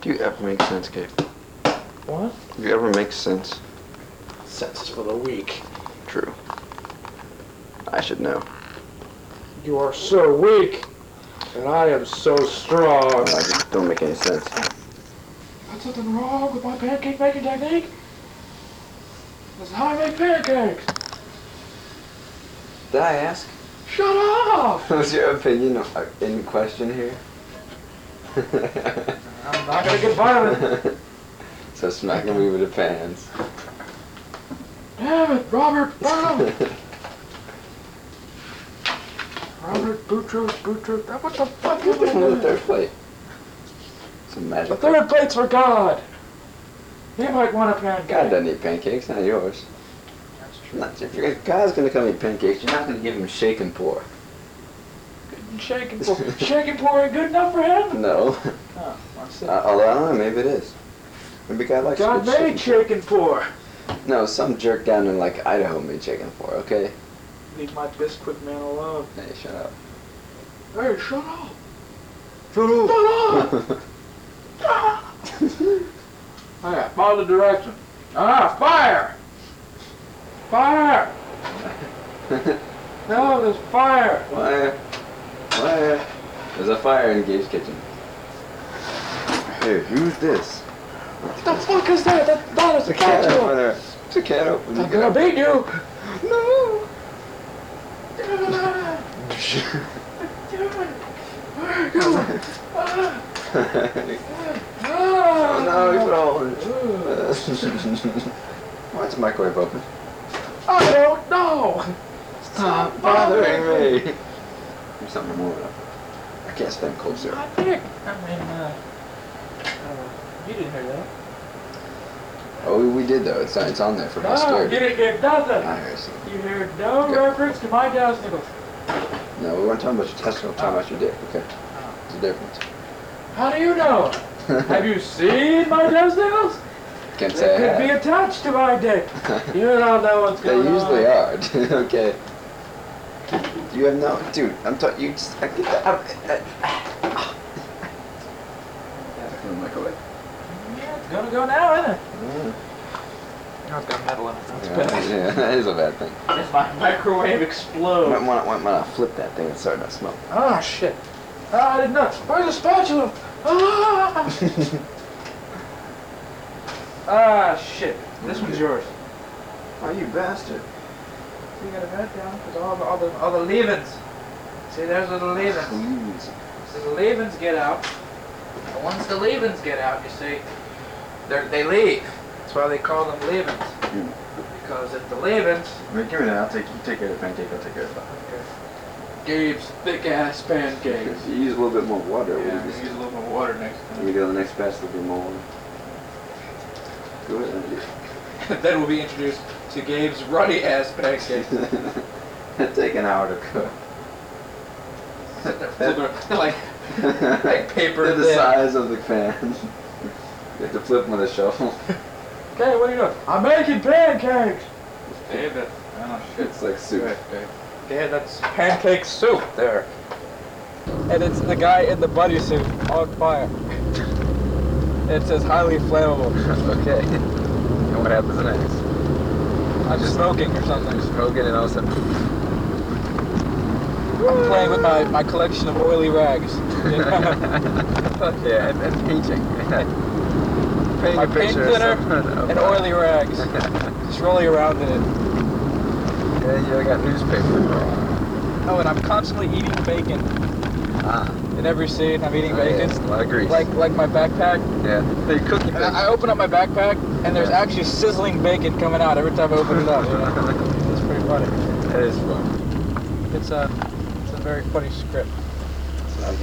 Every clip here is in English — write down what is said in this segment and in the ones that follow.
Do you ever make sense, Gabe? What? Do you ever make sense? Sense is for the weak. True. I should know. You are so weak, and I am so strong. I just don't make any sense. There's something wrong with my pancake making technique. This is how I make pancakes. Did I ask? Shut up! What's your opinion in uh, question here? I'm not gonna get violent. so smacking me with the pans. Damn it, Robert, burn. Robert, Boutros, Boutros. What the fuck is I the third plate. Some The magic. third plate's for God. He might want a pancake. God doesn't eat pancakes, not yours. That's true. Not, if your God's gonna come eat pancakes, you're not gonna give him shake and pour. Shake and pour. Shake and pour ain't good enough for him? No. Oh, I see. Uh, although I don't know, maybe it is. Maybe God likes God good made shake shake and pour. and pour. No, some jerk down in like Idaho made chicken and pour. Okay. Leave my biscuit man alone. Hey, shut up. Hey, shut up. Shut up. Shut up. Hey, follow the direction. Ah, fire! Fire! No, there's fire. Fire! Fire! There's a fire in Gabe's kitchen. Hey, who's this? What the fuck is that? That, that is a There's a cat cat. over there. There's a cat open. I'm gonna beat you. No! oh no, he fell. Why is the microwave open? I don't know. Stop bothering me! Do something more with it. I can't stand cold syrup. I think. I mean, uh, uh, you didn't hear that. Oh, we did though. It's, it's on there for my No, scared. you didn't hear nothing. I heard some. You heard no Okay. reference to my testicles. No, we weren't talking about your testicles, we're talking about your dick. Okay. There's a difference. How do you know? Have you seen my testicles? Can't They say I could be attached to my dick. You don't know what's They going on. usually are. okay. You have no, dude. I'm talking. You just. I get that. I'm, uh, That's in the microwave. Yeah, it's gonna go now, isn't it? Yeah. No, it's got metal in it. That's Yeah, bad. yeah, that is a bad thing. If my microwave Might explodes. want to want to flip that thing and start to smoke. Ah, shit. Ah, I didn't know. Where's the spatula? Ah! ah, shit. This one's yours. oh, you bastard! You gotta write down, because all the, all the, all the leavings. See, there's the leavings. Please. So the leavings get out. And once the leavings get out, you see, they're, they leave. That's why they call them leavings. Mm. Because if the leavings... Wait, give me that. I'll take you take care of the pancake. I'll take care of that. Gabe's thick ass pancakes. You use a little bit more water. Yeah, we'll use a little more water next Let time. me go to the next batch little bit more water. Go ahead. then we'll be introduced to Gabe's ruddy ass pancakes. It take an hour to cook. They're like, like paper They're the size of the pan. You have to flip them with a shovel. Okay, what are you doing? I'm making pancakes. David. Oh shit. It's like soup. Good, good. Yeah, that's pancake soup there. And it's the guy in the buddy suit on fire. It says highly flammable. okay. And what happens next? I'm just smoking or something. Smoking and all of a sudden. I'm playing with my, my collection of oily rags. yeah, and, and painting. Paint my a paint picture of thinner and oily rags. Just rolling around in it. yeah, you got newspaper. Oh, and I'm constantly eating bacon. Ah. In every scene, I'm eating Oh, yeah, bacon. A lot of grease. Like like my backpack. yeah. The cookie And I I open up my backpack, and there's Yeah. actually sizzling bacon coming out every time I open it up. you? It's pretty funny. That is fun. It's a, it's a very funny script.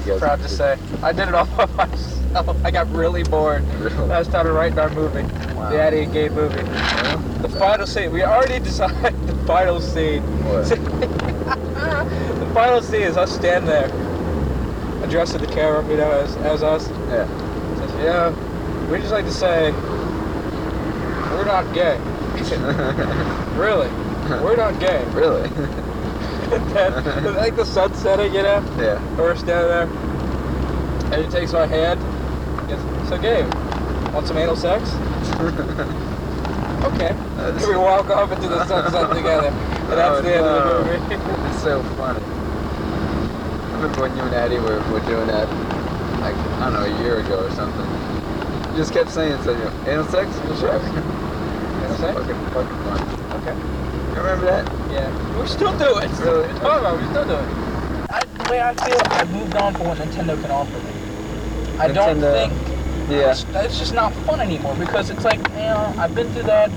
You Proud to say, I did it all by myself. I got really bored. Really? I started writing our movie, Wow. the Addie and Gay movie. The final scene. We already decided the final scene. The final scene is us stand there, addressing the camera, you know, as, as us. Yeah. Says, yeah, we just like to say, we're not gay. really, we're not gay. really? and then, like the sun setting, you know, yeah. we're standing there, and he takes my hand, goes, so Gabe, want some anal sex? Okay. That's- we walk off into the sunset together. And that's Oh, the end of no. the movie. It's so funny. I remember when you and Addie were, were doing that, like, I don't know, a year ago or something. You just kept saying, so, you know, anal sex? Sure. Anal sex? Fucking, fucking fun. okay. You remember that? Yeah. We're still do it. Really? What are you talking about? We still do it. I, the way I feel, I've moved on from what Nintendo can offer me. I don't Nintendo- think Yeah. it's, it's just not fun anymore because it's like, you know, I've been through that.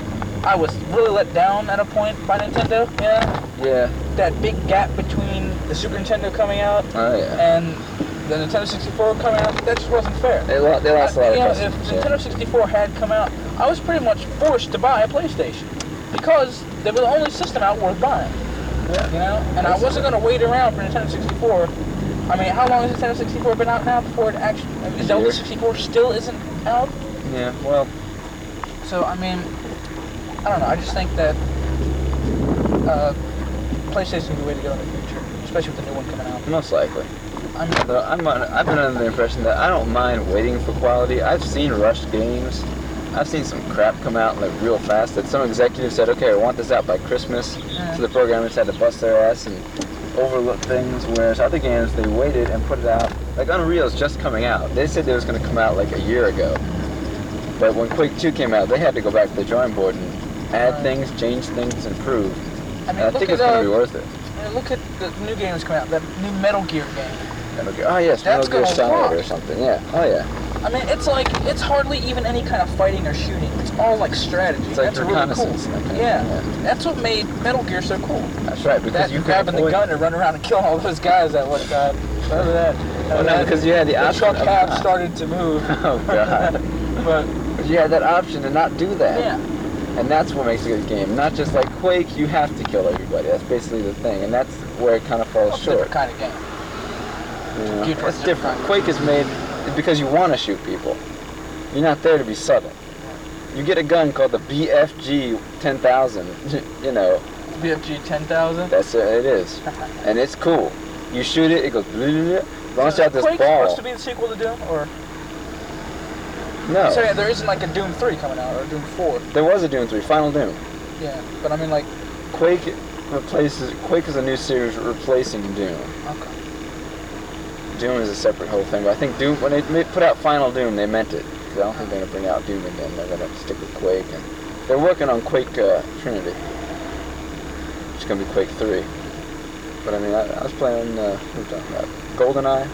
I was really let down at a point by Nintendo. Yeah. Yeah. That big gap between the Super Nintendo coming out Oh, yeah. and the Nintendo 64 coming out, that just wasn't fair. They, lo- they lost a lot of know, if yeah. Nintendo 64 had come out, I was pretty much forced to buy a PlayStation because they were the only system out worth buying. Yeah. You know, and I wasn't gonna wait around for Nintendo 64. I mean, how long has Nintendo 64 been out now before it actually? Mean, Zelda 64 still isn't out. Yeah, well, So I mean, I don't know. I just think that uh, PlayStation is the way to go in the future, especially with the new one coming out. most likely. I mean, Though I'm, I've been under the impression that I don't mind waiting for quality. I've seen rushed games. I've seen some crap come out like real fast that some executive said, okay, I want this out by Christmas. Yeah. So the programmers had to bust their ass and overlook things, whereas other games, they waited and put it out. Like Unreal is just coming out. They said it was going to come out like a year ago. But when Quake 2 came out, they had to go back to the drawing board and add Right. things, change things, improve. I And mean, I think it's going to be worth it. I mean, look at the new games coming out. That new Metal Gear game. Metal Gear- Oh yes, That's Metal Gear gonna Solid rock. or something. Yeah. Oh yeah. I mean, it's like it's hardly even any kind of fighting or shooting. It's all like strategy. It's like That's really cool. reconnaissance, that kind of Yeah. thing, that's what made Metal Gear so cool. That's right, because That you you grabbing the avoid- gun and running around and killing all those guys at one time. Remember that? Oh, no, because you had the the option. truck of cab not. started to move. Oh god. but But you had that option to not do that. yeah, And that's what makes a good game. Not just like Quake, you have to kill everybody. That's basically the thing, and that's where it kind of falls a short. different kind of game. You know? It's different. Quake is made because you want to shoot people. You're not there to be subtle. You get a gun called the BFG 10,000. You know, BFG 10,000. that's what it is, and it's cool. You shoot it, it goes. Launch out this Quake's ball. supposed to be the sequel to Doom, or No, so yeah, there isn't like a Doom 3 coming out or a Doom 4. there was a Doom 3, Final Doom. Yeah, but I mean like, Quake replaces Quake is a new series replacing Doom. okay. Doom is a separate whole thing, but I think Doom when they put out Final Doom, they meant it. 'Cause I don't think they're gonna bring out Doom again. They're gonna stick with Quake, and they're working on Quake uh, Trinity. It's gonna be Quake Three. But I mean, I, I was playing. Uh, what talking about? GoldenEye.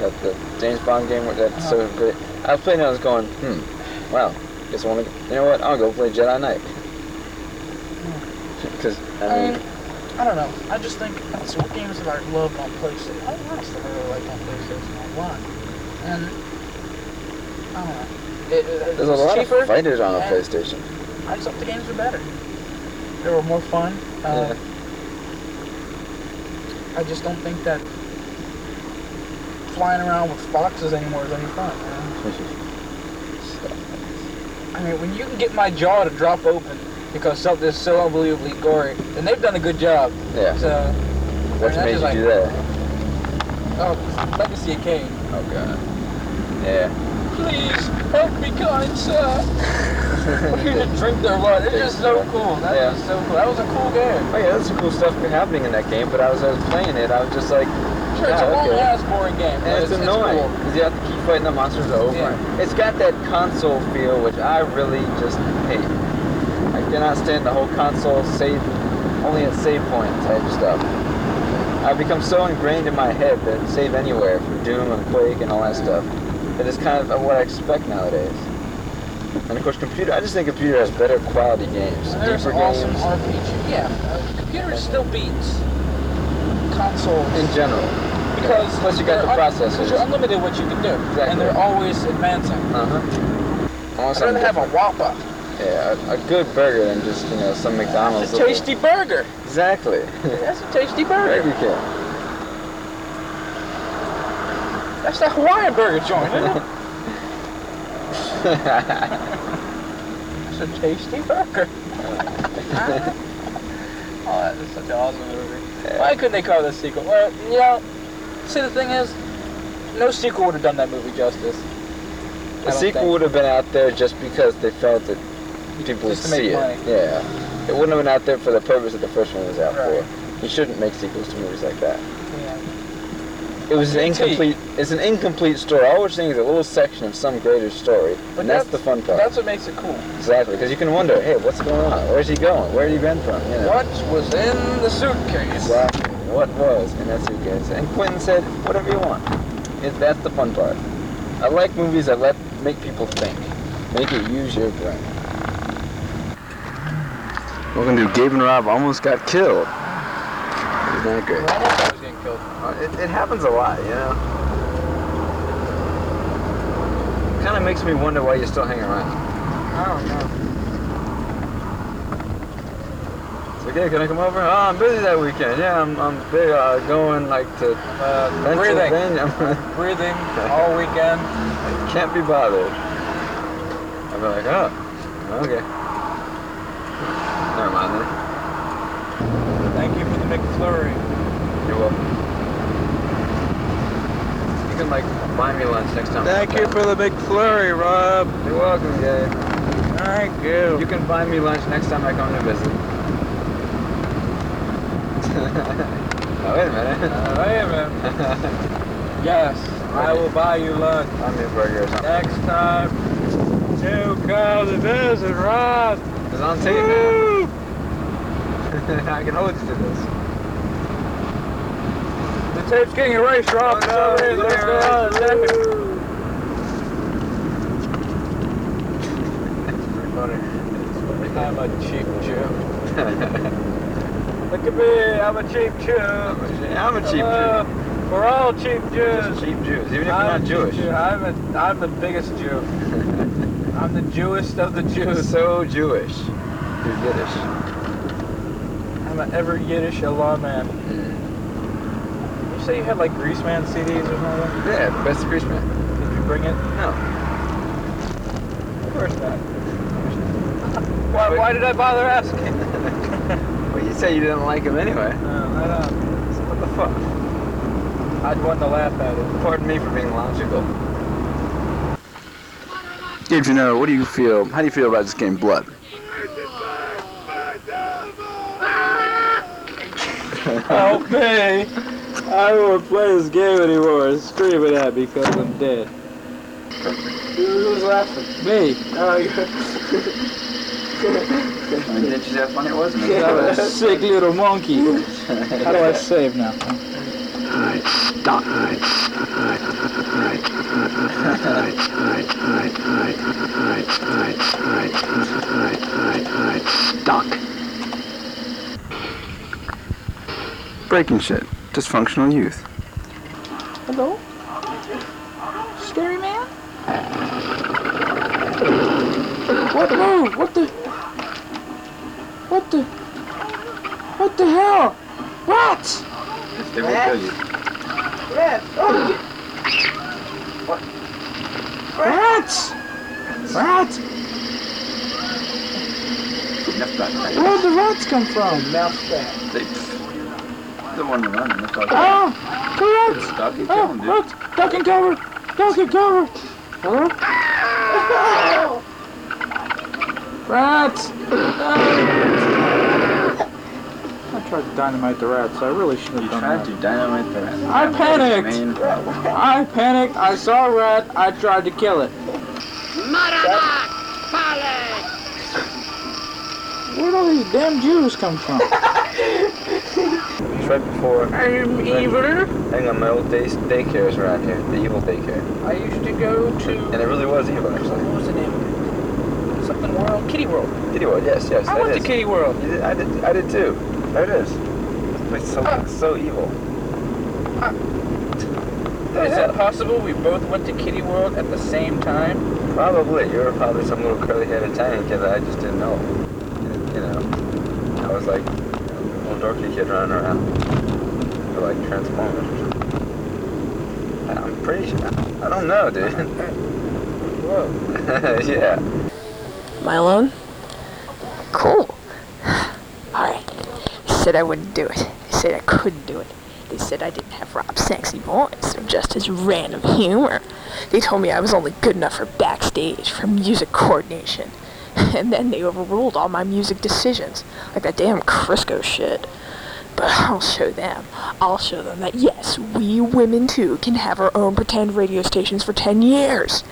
That the James Bond game that's so Uh-huh. great. I was playing. it, I was going, hmm. Wow. Guess I want to. You know what? I'll go play Jedi Knight. Because I I mean, mean, I don't know. I just think that's what games that I love on PlayStation. I don't know stuff I really like on PlayStation One, and I don't know. It, it, there's a lot cheaper. of fighters on a and PlayStation. I just thought the games were better. They were more fun. Uh, Yeah. I just don't think that flying around with foxes anymore is any fun. You know? I mean, when you can get my jaw to drop open because something is so unbelievably gory, and they've done a good job. Yeah. So, What that's made just you like- do that? oh, Legacy of Kain. Oh god. Yeah. Please help me, kind sir. We're here to drink their blood. It's just so cool. That Yeah. was so cool. That was a cool game. Oh yeah, there's some cool stuff happening in that game, but I was, I was playing it, I was just like, Sure, it's a long okay. ass boring game. And it's, annoying cool. because you have to keep fighting the monsters over. Yeah. It's got that console feel, which I really just hate. I cannot stand the whole console save, only at save point type stuff. I've become so ingrained in my head that save anywhere for Doom and Quake and all that stuff. That it's kind of what I expect nowadays. And of course, computer. I just think computer has better quality games, There's deeper awesome games RPG. Yeah, uh, computer still beats consoles in general. because Plus you got the processors. Because you're unlimited what you can do, Exactly. and they're always advancing. Uh huh. I'd rather have a Whopper. Yeah, a, a good burger than just you know some McDonald's. It's a little- tasty burger. Exactly. That's a tasty Burger burger. King. That's that Hawaiian burger joint, isn't it? It's a tasty burger. oh, that is such an awesome movie. Why couldn't they call this sequel? Well, you know, see the thing is, no sequel would have done that movie justice. The sequel think. would have been out there just because they felt that people would Just to make see it. money. Yeah. It wouldn't have been out there for the purpose that the first one was out Right. for. You shouldn't make sequels to movies like that. Yeah. It was an incomplete. It's an incomplete story. All we're seeing is a little section of some greater story, But and that's, the fun part. That's what makes it cool. Exactly, because you can wonder, hey, what's going on? Where's he going? Where did he been from? You know. What was in the suitcase? Exactly. What was in that suitcase? And Quentin said, whatever you want. It, that's the fun part. I like movies that let make people think, make it use your brain. Welcome to do, Gabe and Rob almost got killed. Isn't that great? Almost I was getting killed. Uh, It, it happens a lot, you know. Kind of makes me wonder why you're still hang around. I don't know. It's like, hey, can I come over? Oh, I'm busy that weekend. Yeah, I'm, I'm big, uh, going like to Uh, breathing. Pennsylvania. Breathing all weekend. Can't be bothered. I'd be like, oh, okay. Never mind then. Thank you for the McFlurry. You're welcome. You can like buy me lunch next time. Thank you for the McFlurry, Rob. You're welcome, Gabe. Thank you. You can buy me lunch next time I come to visit. oh, wait a minute. Uh, wait a minute. Yes, I will buy you lunch Buy me a burger or something. next time. You come to visit, Rob. It's on tape. Woo! I can hold you to this. Tape's getting erased, Rob. Oh, no, it's let's go on a erased. second. I'm a cheap Jew. Look at me, I'm a cheap Jew. I'm a cheap Hello. Uh, we're all cheap Jews. Cheap Jews, even if you're I'm not a cheap Jewish. Jew. I'm, a, I'm the biggest Jew. I'm the Jewest of the You're Jews. so Jewish. You're Yiddish. I'm an ever Yiddish Allah man. Say you had like Greaseman CDs or something? Yeah, best Greaseman. Did you bring it? No. Of course not. Why, why did I bother asking? Well, you say you didn't like him anyway. No, I don't. So what the fuck? I'd want to laugh at it. Pardon me for being logical. Gabe Janelle, what do you feel? How do you feel about this game, Blood? Help me! I won't play this game anymore. Screaming at me because I'm dead. Who's laughing? Me. Oh, yeah. Didn't you see how funny it was? I'm a sick little monkey. How do I save now? Alright, stuck. Breaking shit. Dysfunctional youth. Hello? Scary man? What? Whoa! What the? What the? What the hell? What? They will kill you. Rats! What? Rats! Rats? Where'd the rats come from? Mouth They, the one running. That's all. Oh! The rats! Stuck. You Oh, rats! Duck and cover! Duck and cover! Hello? Rats! I tried to dynamite the rats. So I really should have You done tried that. to dynamite the rat. I panicked. I panicked. I saw a rat. I tried to kill it. Where'd all these damn Jews come from? Right before. I'm evil. Hang on, my old day daycare is around here. The evil daycare. I used to go to. And it really was evil, actually. What was the name? Something World. Kitty World. Kitty World, yes, yes. I that went to. Kitty World. Did, I did, I did too. There it is. This place is so, Ah. so evil. Is it possible we both went to Kitty World at the same time? Probably. You were probably some little curly-headed Italian kid that I just didn't know. You know, I was like little dorky kid running around. Or like Transformers or something. I'm pretty sure. I don't know, dude. Whoa. yeah. Am I alone? Cool. Alright. They said I wouldn't do it. They said I couldn't do it. They said I didn't have Rob's sexy voice. or just his random humor. They told me I was only good enough for backstage, for music coordination. And then they overruled all my music decisions, like that damn Crisco shit. But I'll show them. I'll show them that yes, we women too can have our own pretend radio stations for 10 years.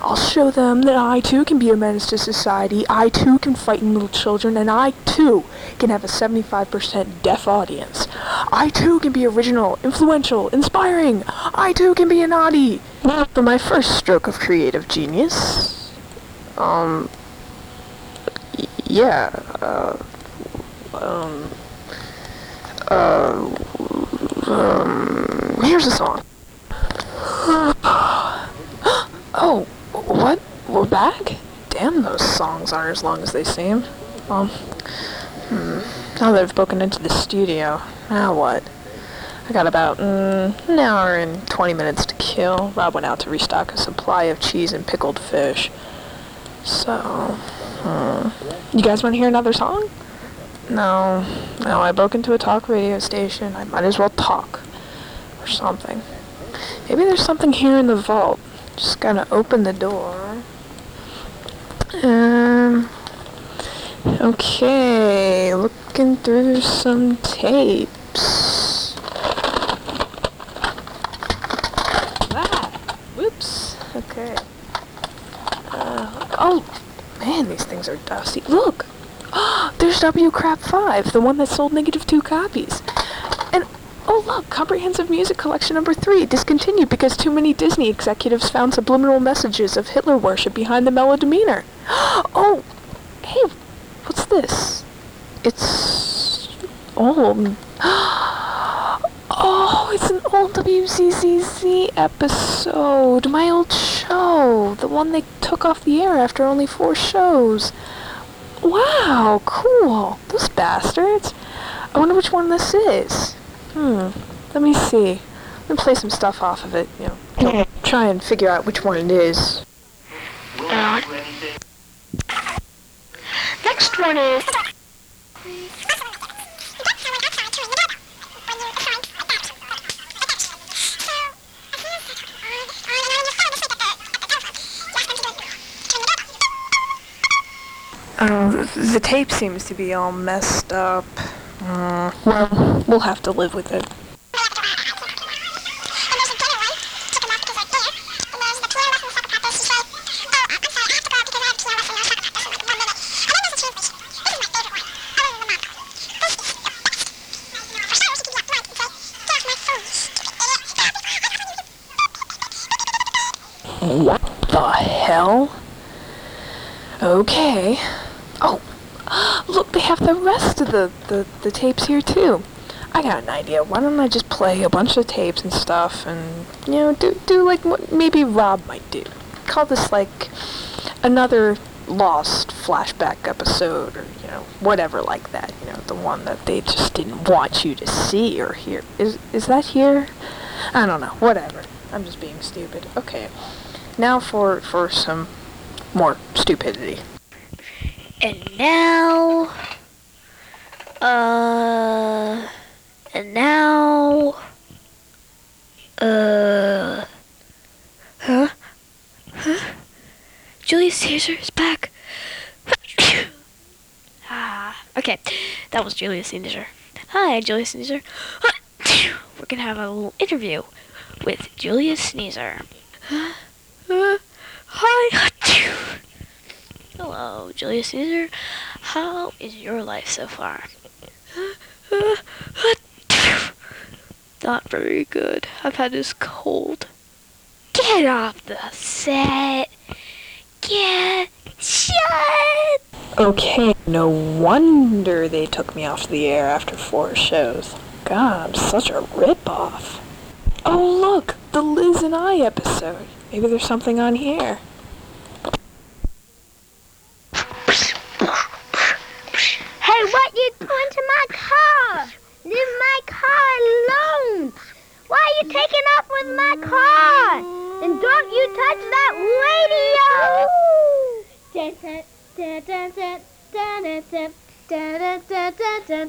I'll show them that I too can be a menace to society, I too can frighten little children, and I too can have a 75% deaf audience. I too can be original, influential, inspiring. I too can be a naughty. For my first stroke of creative genius, um, yeah, uh, um, uh, um, here's a song. oh, what? We're back? Damn, those songs are as long as they seem. Um, hmm. Now that I've broken into the studio, now what? I got about mm, an hour and 20 minutes to kill. Rob went out to restock a supply of cheese and pickled fish. So, You guys want to hear another song? No, no, I broke into a talk radio station. I might as well talk. Or something. Maybe there's something here in the vault. Just gotta open the door. Um. Okay, looking through some tapes. Ah, whoops. Okay. Uh, oh, man, these things are dusty. Look, there's W Crap 5, the one that sold negative two copies. And, oh look, Comprehensive Music Collection number 3, discontinued because too many Disney executives found subliminal messages of Hitler worship behind the melodemeanor. Oh, hey, what's this? It's old. Oh, it's an old WCCC episode. My old show. The one they took off the air after only four shows. Wow, cool. Those bastards. I wonder which one this is. Hmm. Let me see. Let me play some stuff off of it. You know, try and figure out which one it is. Uh, next one is. The tape seems to be all messed up. Uh, well, we'll have to live with it. What the hell? Okay. Oh, look, they have the rest of the, the, the tapes here too. I got an idea. Why don't I just play a bunch of tapes and stuff and, you know, do, do like what maybe Rob might do. Call this like another lost flashback episode or, you know, whatever like that. You know, the one that they just didn't want you to see or hear. Is, is that here? I don't know. Whatever. I'm just being stupid. Okay. Now for, for some more stupidity. And now, uh, and now, uh, huh? Huh? Julius Caesar is back. ah, okay, that was Julius Caesar. Hi, Julius Caesar. We're gonna have a little interview with Julius Caesar. Hi. Hello, Julius Caesar. How is your life so far? Not very good. I've had this cold. Get off the set. Get shut. Okay, no wonder they took me off the air after four shows. God, I'm such a ripoff. Oh, look, the Liz and I episode. Maybe there's something on here. Hey, what you doing to my car? Leave my car alone. Why are you taking off with my car? And don't you touch that radio.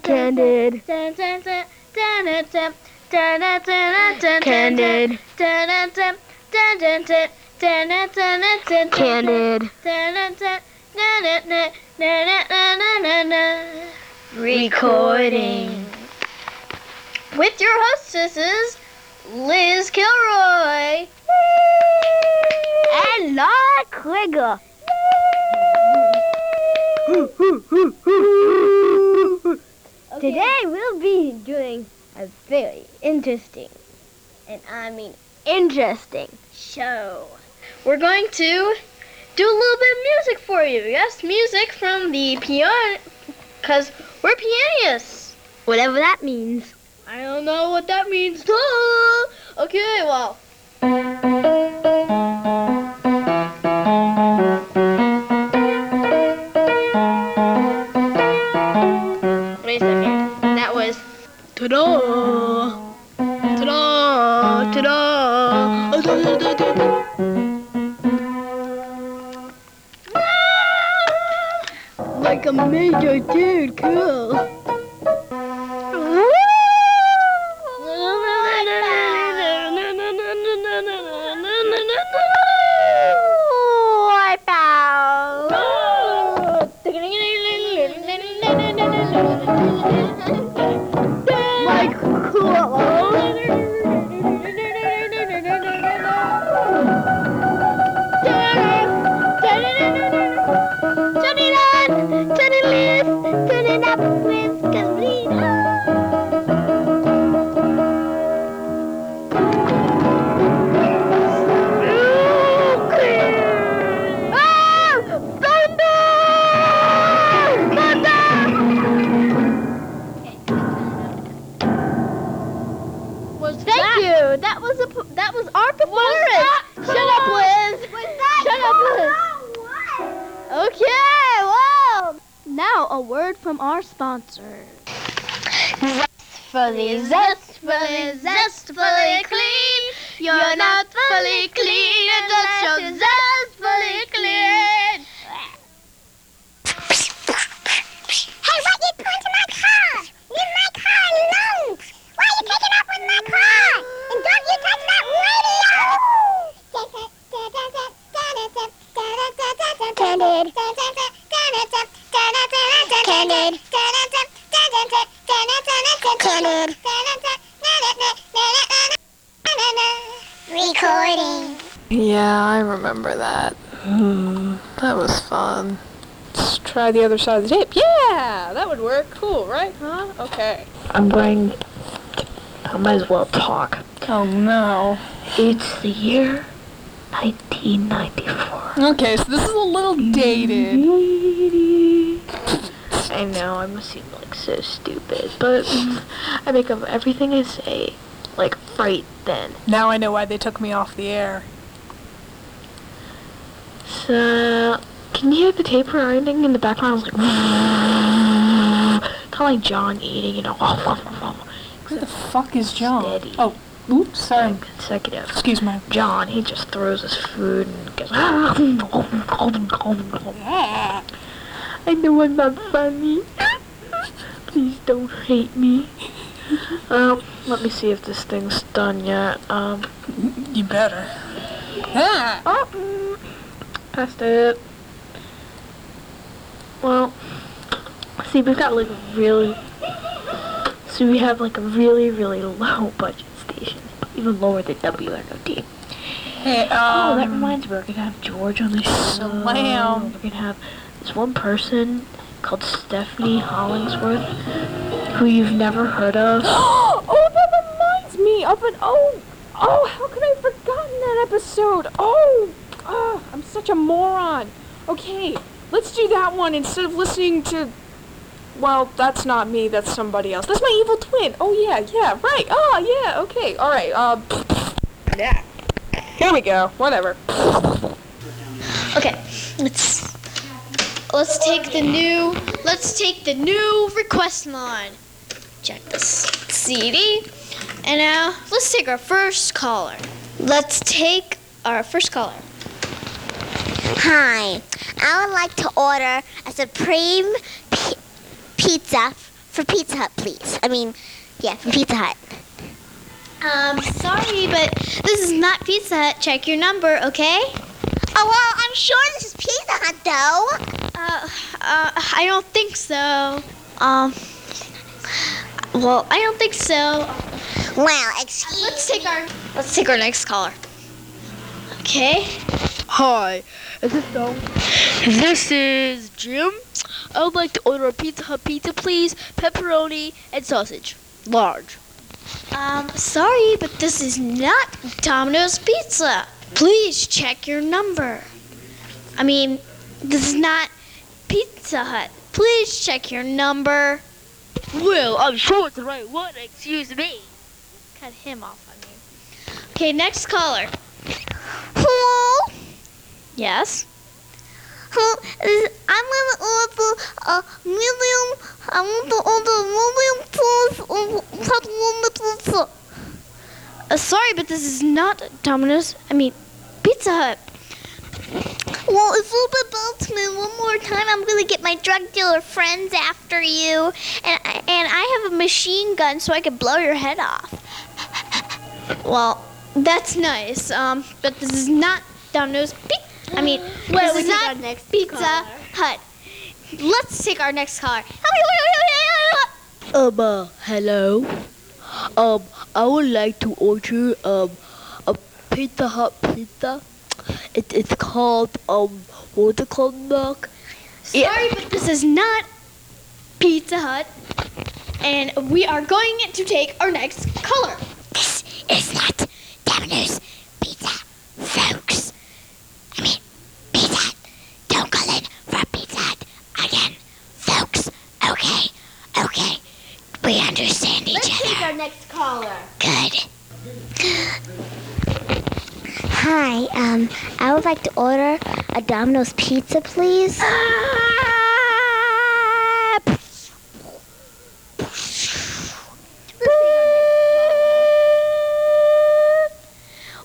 Candid. Candid. Candid. Recording. With your hostesses, Liz Kilroy. And Laura Krieger. Today we'll be doing a very interesting, and I mean interesting show. We're going to do a little bit of music for you. Yes, music from the piano, because we're pianists. Whatever that means. I don't know what that means. Okay, well. Wait a second. That was. Ta-da! Ta-da! Ta-da! Like a major dude, cool. A word from our sponsor. Zestfully, zestfully, zestfully clean. You're not fully clean unless you're zestfully clean. Hey, what you doing to my car? Leave my car alone! Why are you taking up with my car? And don't you touch that radio! Candid. Candid. Recording. Yeah, I remember that. Hmm, that was fun. Let's try the other side of the tape. Yeah, that would work. Cool, right? Huh? Okay. I'm going. I might as well talk. Oh no. It's the year 1994. Okay, so this is a little dated. I know, I must seem like so stupid, but I make up everything I say, like right then. Now I know why they took me off the air. So, can you hear the tape grinding in the background? It was like, kind of like John eating, you know. Who the fuck is John? Steady. Oh, oops, sorry. Consecutive. Excuse me. John, he just throws his food and goes. I know I'm not funny. Please don't hate me. Um, let me see if this thing's done yet. Um, You better. Ah! oh, mm, passed it. Well, see, we've got like a really. So we have like a really, really low budget station, even lower than WNOD. Hey, Oh, that um, reminds me, we're gonna have George on the show. Slam. We're gonna have this one person called Stephanie Hollingsworth, who you've never heard of. oh, that reminds me of an oh, oh, how could I have forgotten that episode? Oh, oh, I'm such a moron. Okay, let's do that one instead of listening to. Well, that's not me. That's somebody else. That's my evil twin. Oh yeah, yeah, right. Oh yeah, okay, all right. Uh, yeah. Here we go. Whatever. Okay, let's let's take the new let's take the new request line. Check this CD, and now let's take our first caller. Let's take our first caller. Hi, I would like to order a supreme pi- pizza for Pizza Hut, please. I mean, yeah, from Pizza Hut. Um, sorry, but this is not Pizza Hut. Check your number, okay? Oh, well, I'm sure this is Pizza Hut, though. Uh, uh, I don't think so. Um, well, I don't think so. Well, excuse me. Let's take our let's take our next caller. Okay. Hi, is this Dom? This is Jim. I would like to order a Pizza Hut pizza, please. Pepperoni and sausage. Large. Um, sorry, but this is not Domino's Pizza. Please check your number. I mean, this is not Pizza Hut. Please check your number. Well, I'm sure it's the right one. Excuse me. Cut him off, I mean. Okay, next caller. Hello? Yes. Hello? I'm gonna order a medium. I want to order a medium sauce pepperoni pizza. Uh, sorry, but this is not Domino's. I mean, Pizza Hut. Well, if you provoke me one more time, I'm gonna get my drug dealer friends after you. And I, and I have a machine gun so I can blow your head off. Well, that's nice. Um, but this is not Domino's. Pi- I mean, Well, this we is not our next Pizza caller. Hut. Let's take our next caller. Um, uh, hello. Um, I would like to order um a Pizza Hut pizza. It, it's called um what's it called, Mark? Sorry, but this is not Pizza Hut. And we are going to take our next caller. This is not Domino's Pizza, folks. I mean, Pizza Hut. Don't call in for Pizza Hut again, folks. Okay, okay. We understand each other. Let's take our next caller. Hi, um, I would like to order a Domino's pizza, please.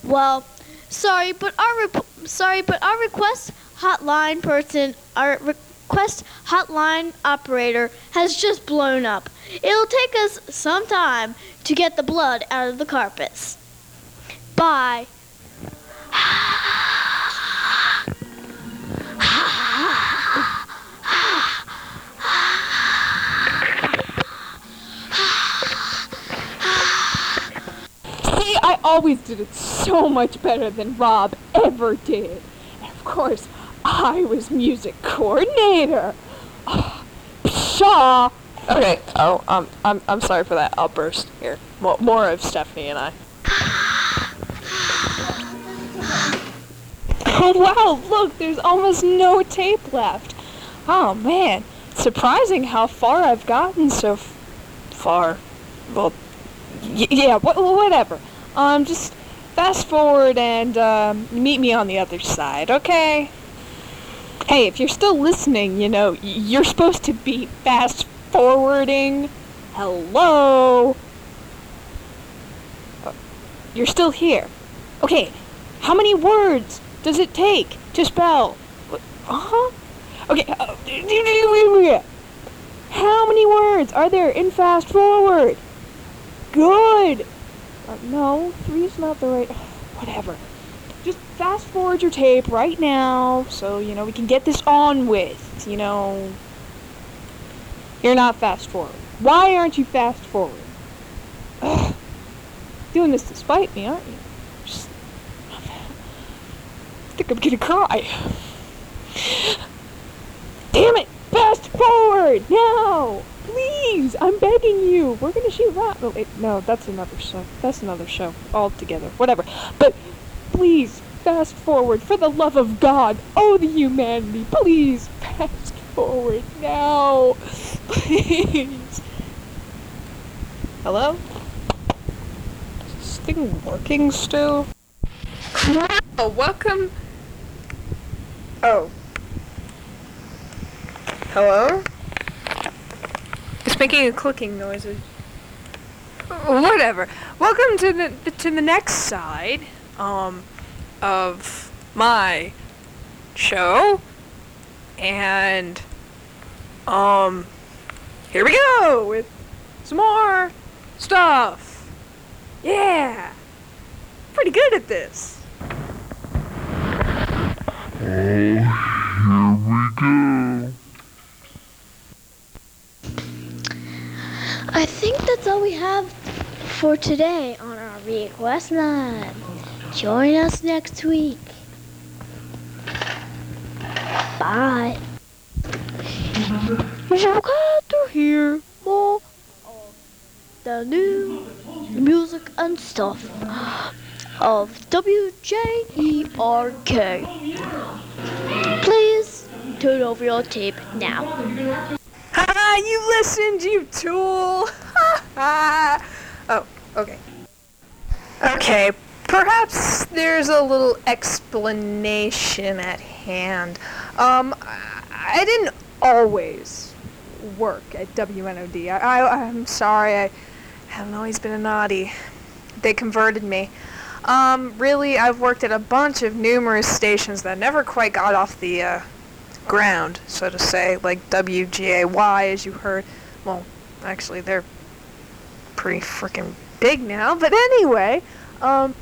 Well, sorry, but our rep- sorry, but our request hotline person, our request hotline operator has just blown up. It'll take us some time to get the blood out of the carpets. Bye. See, I always did it so much better than Rob ever did. And of course, I was music coordinator. Oh, pshaw. Okay. Oh, um, I'm I'm sorry for that outburst. Here, more, more of Stephanie and I. Oh wow! Look, there's almost no tape left. Oh man, surprising how far I've gotten so far. Well, yeah, wh- whatever. Um, just fast forward and um, meet me on the other side, okay? Hey, if you're still listening, you know, you're supposed to be fast forwarding. Hello? Uh, You're still here. Okay, how many words does it take to spell? Uh huh. Okay. uh, How many words are there in fast forward? Good. Uh, no, three's not the right. Whatever. Just fast forward your tape right now, so you know we can get this on with. You know. You're not fast forward. Why aren't you fast forward? Ugh. Doing this to spite me, aren't you? Just. I think I'm gonna cry. Damn it! Fast forward now, please. I'm begging you. We're gonna shoot that. Oh, wait, no, that's another show. That's another show altogether. Whatever. But please, fast forward for the love of God. Oh, the humanity. Please, fast forward now, please. Hello? Is this thing working still? Oh, welcome. Oh. Hello? It's making a clicking noises. Whatever. Welcome to the to the next side um of my show. And um here we go with some more stuff. Yeah! Pretty good at this. Oh, I think that's all we have for today on our request line. Join us next week. Bye. Got to hear more of the new music and stuff of WJERK. Please turn over your tape now. Ha! You listened, you tool! Oh, okay. Okay, perhaps there's a little explanation at hand. Um, I I didn't always work at WNOD. I, I, I'm sorry, I haven't always been a naughty. They converted me. Um, really, I've worked at a bunch of numerous stations that never quite got off the, uh, ground, so to say, like WGAY, as you heard. Well, actually, they're pretty freaking big now, but anyway, um,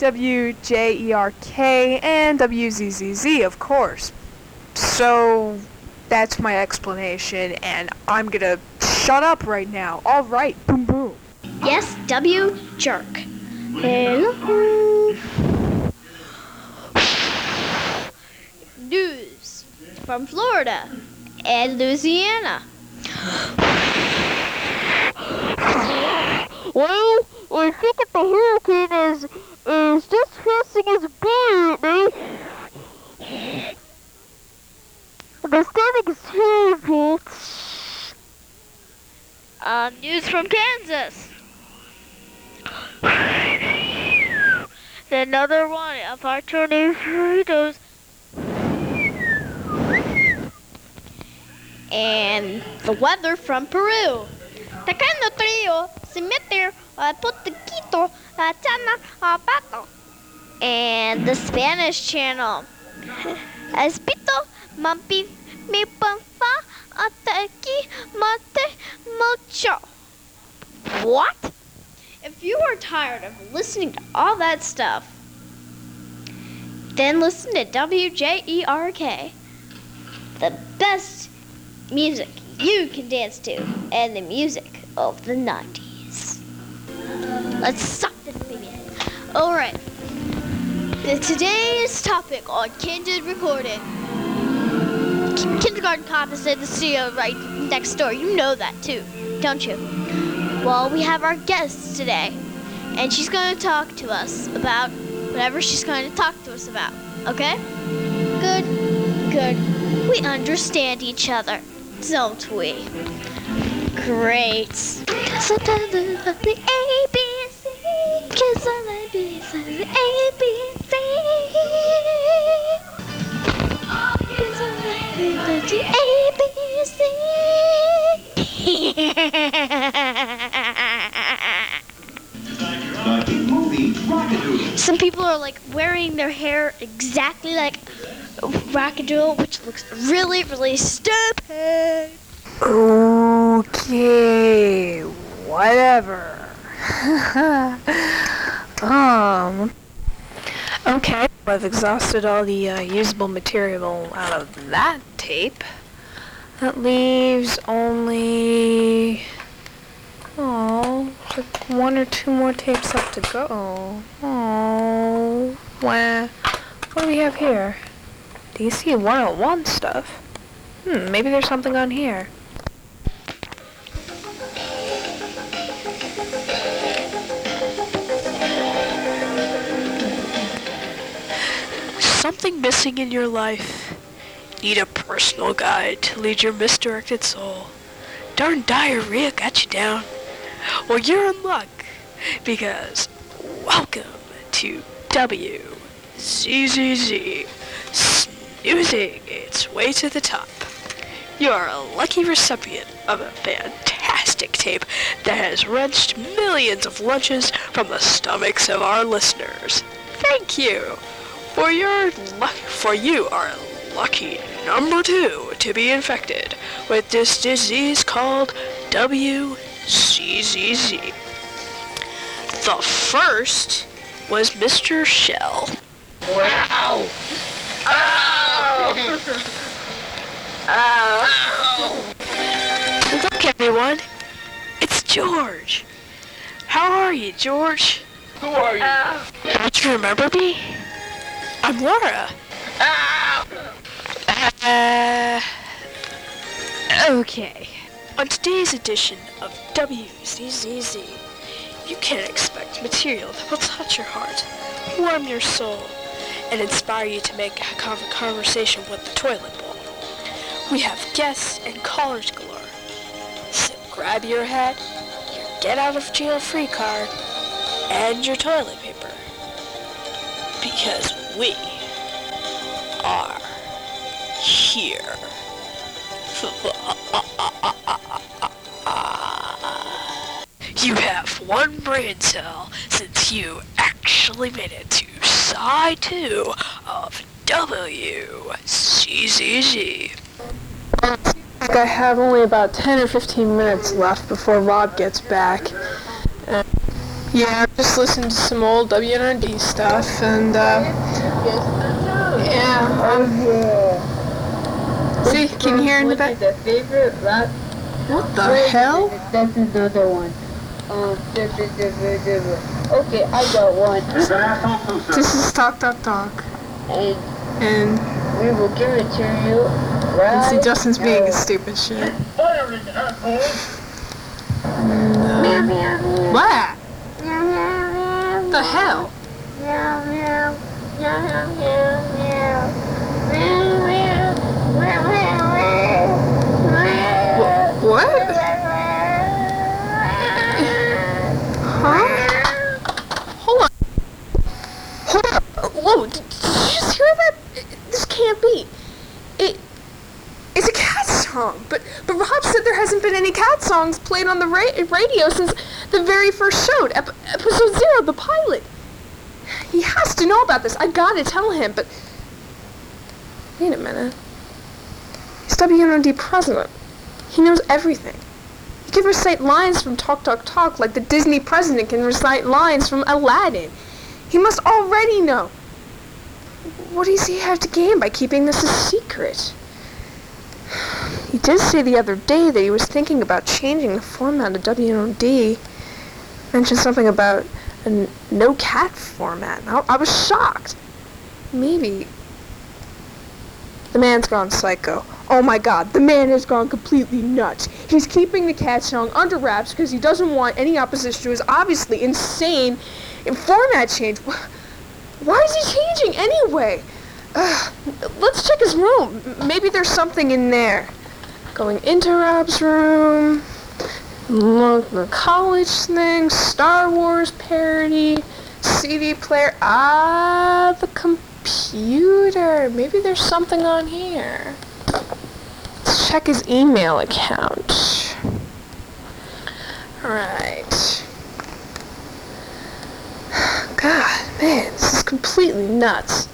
WJERK and WZZZ, of course. So, that's my explanation, and I'm gonna shut up right now. Alright, boom boom. Yes, W jerk. Hello. News from Florida and Louisiana. Well, I think that the hurricane is is just crossing its boat, The standing is terrible. Uh, news from Kansas. Another one of our tornadoes. And the weather from Peru. Tacano trio, se meter a potequito, a chana, pato. And the Spanish channel. Espito, mampi, mi panfa, ataki, mate, mucho. What? If you are tired of listening to all that stuff, then listen to WJERK. The best music you can dance to, and the music of the 90s. Let's suck this baby. Alright. Today's topic on Candid Recording. Kindergarten Cop is in the studio right next door. You know that too, don't you? Well, we have our guest today, and she's going to talk to us about whatever she's going to talk to us about. Okay? Good, good. We understand each other, don't we? Great. Love the ABC. The ABC. The ABC. people are like wearing their hair exactly like Rockadoodle, which looks really, really stupid. Okay, whatever. um. Okay, I've exhausted all the uh, usable material out of that tape. That leaves only. Oh, like one or two more tapes left to go. Oh, wow. What do we have here? DC 101 stuff. Hmm, maybe there's something on here. Something missing in your life. Need a personal guide to lead your misdirected soul. Darn diarrhea got you down. Well, you're in luck because welcome to WZZZ, snoozing its way to the top. You're a lucky recipient of a fantastic tape that has wrenched millions of lunches from the stomachs of our listeners. Thank you. For your luck, for you are lucky number two to be infected with this disease called WCZZ. The first was Mr. Shell. Wow. Ow. Ow. Look, everyone. It's George. How are you, George? Who are you? Don't you remember me? I'm Laura. Uh, okay. On today's edition of WZZZ, you can't expect material that will touch your heart, warm your soul, and inspire you to make a conversation with the toilet bowl. We have guests and callers galore. So grab your hat, your get out of jail free card, and your toilet paper. Because we are here. You have one brain cell since you actually made it to side two of WCZZ. Like I have only about 10 or 15 minutes left before Rob gets back. Uh, yeah, I just listened to some old WNRD stuff and uh, yeah. Um, see, can you hear in the back? The favorite rap. What the hell? That's another one. Um, okay, I got one. This is Talk Talk Talk. And And we will give it to you right see Justin's being a stupid shit. Uh, what? The hell? Wh- What? Huh? Hold on. Hold on. Whoa, did, did you just hear that? This can't be. It, it's a cat song, but but Rob said there hasn't been any cat songs played on the ra- radio since the very first show, ep- episode zero, the pilot. He has to know about this. I gotta tell him, but wait a minute. He's WNOD president. He knows everything. He can recite lines from Talk Talk Talk like the Disney president can recite lines from Aladdin. He must already know. What does he have to gain by keeping this a secret? He did say the other day that he was thinking about changing the format of WNOD. Mentioned something about a no cat format. I, I was shocked. Maybe the man's gone psycho. Oh my god, the man has gone completely nuts. He's keeping the cat song under wraps because he doesn't want any opposition to his obviously insane format change. Why is he changing anyway? Ugh, let's check his room. Maybe there's something in there. Going into Rob's room. Look, the college thing, Star Wars parody, CD player. Ah, the computer. Maybe there's something on here. Let's check his email account. Alright. God, man, this is completely nuts.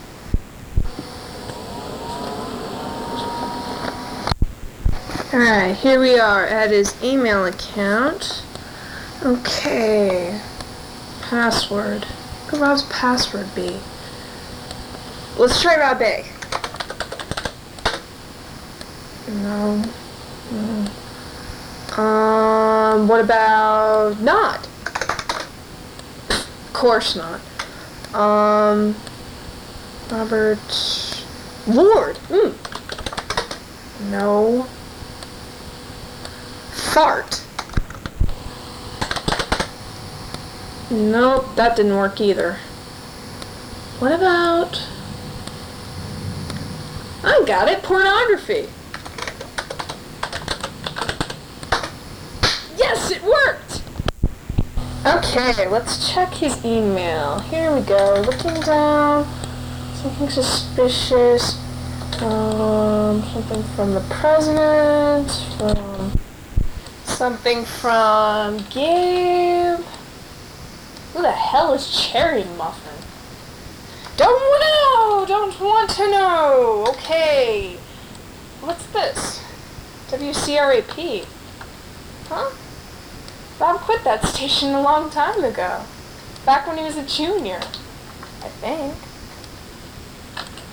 Alright, here we are at his email account. Okay. Password. What could Rob's password be? Let's try Rob A. No. No. Um, what about not? Of course not. Um, Robert Ward. Mm. No. Fart. Nope, that didn't work either. What about... I got it, pornography. Yes, it worked! Okay, let's check his email. Here we go. Looking down. Something suspicious. Um, something from the president. From something from Gabe. Who the hell is Cherry Muffin? Don't know! Don't want to know! Okay. What's this? WCRAP. Huh? Bob quit that station a long time ago. Back when he was a junior, I think.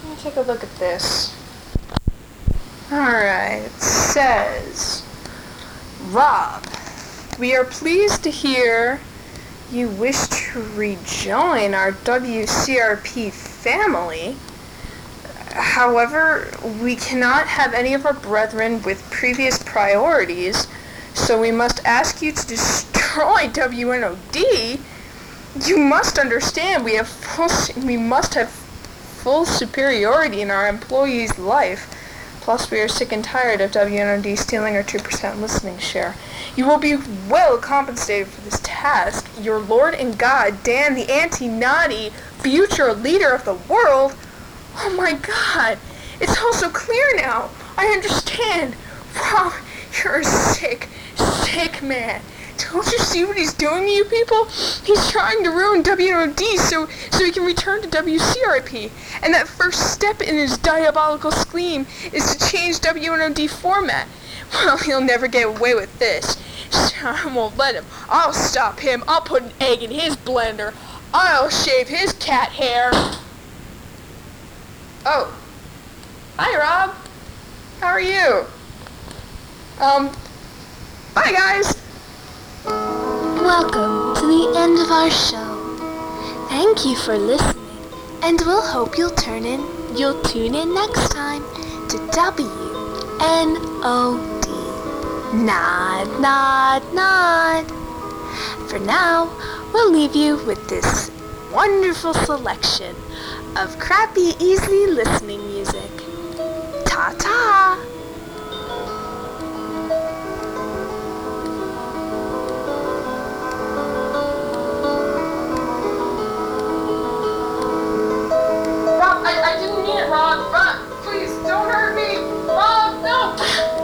Let me take a look at this. Alright, it says, Rob, we are pleased to hear you wish to rejoin our WCRP family. However, we cannot have any of our brethren with previous priorities, so we must ask you to destroy WNOD. You must understand we have full, we must have full superiority in our employees' life. Plus, we are sick and tired of WNOD stealing our 2% listening share. You will be well compensated for this task. Your Lord and God, Dan the anti-naughty, future leader of the world. Oh my God! It's all so clear now. I understand. Wow, you're a sick, sick man. Don't you see what he's doing to you people? He's trying to ruin WNOD so so he can return to WCRP. And that first step in his diabolical scheme is to change WNOD format. Well, he'll never get away with this. So I won't let him. I'll stop him. I'll put an egg in his blender. I'll shave his cat hair. Oh. Hi, Rob. How are you? Um, bye, guys. Welcome to the end of our show. Thank you for listening, and we'll hope you'll turn in you'll tune in next time to WNOD. Nod, nod, nod. For now, we'll leave you with this wonderful selection of crappy, easy listening music. Ta no.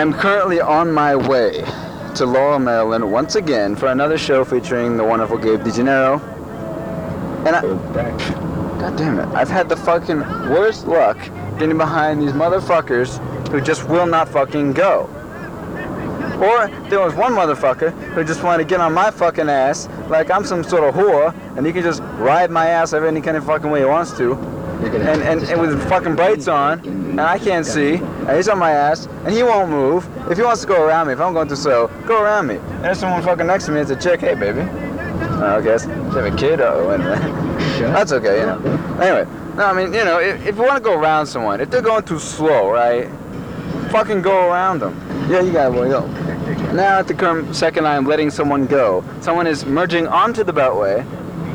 I am currently on my way to Laurel, Maryland once again for another show featuring the wonderful Gabe DeGenero. And I, God damn it, I've had the fucking worst luck getting behind these motherfuckers who just will not fucking go. Or there was one motherfucker who just wanted to get on my fucking ass like I'm some sort of whore and he can just ride my ass every any kind of fucking way he wants to. And, and, and with fucking brights on, and I can't see, and he's on my ass, and he won't move. If he wants to go around me, if I'm going through slow, go around me. And there's someone fucking next to me, it's a chick, hey baby. I guess. Have a kid, oh, wait. That's okay, you know. Anyway, no, I mean, you know, if, if you want to go around someone, if they're going too slow, right, fucking go around them. Yeah, you gotta go. Now at the current second I'm letting someone go. Someone is merging onto the beltway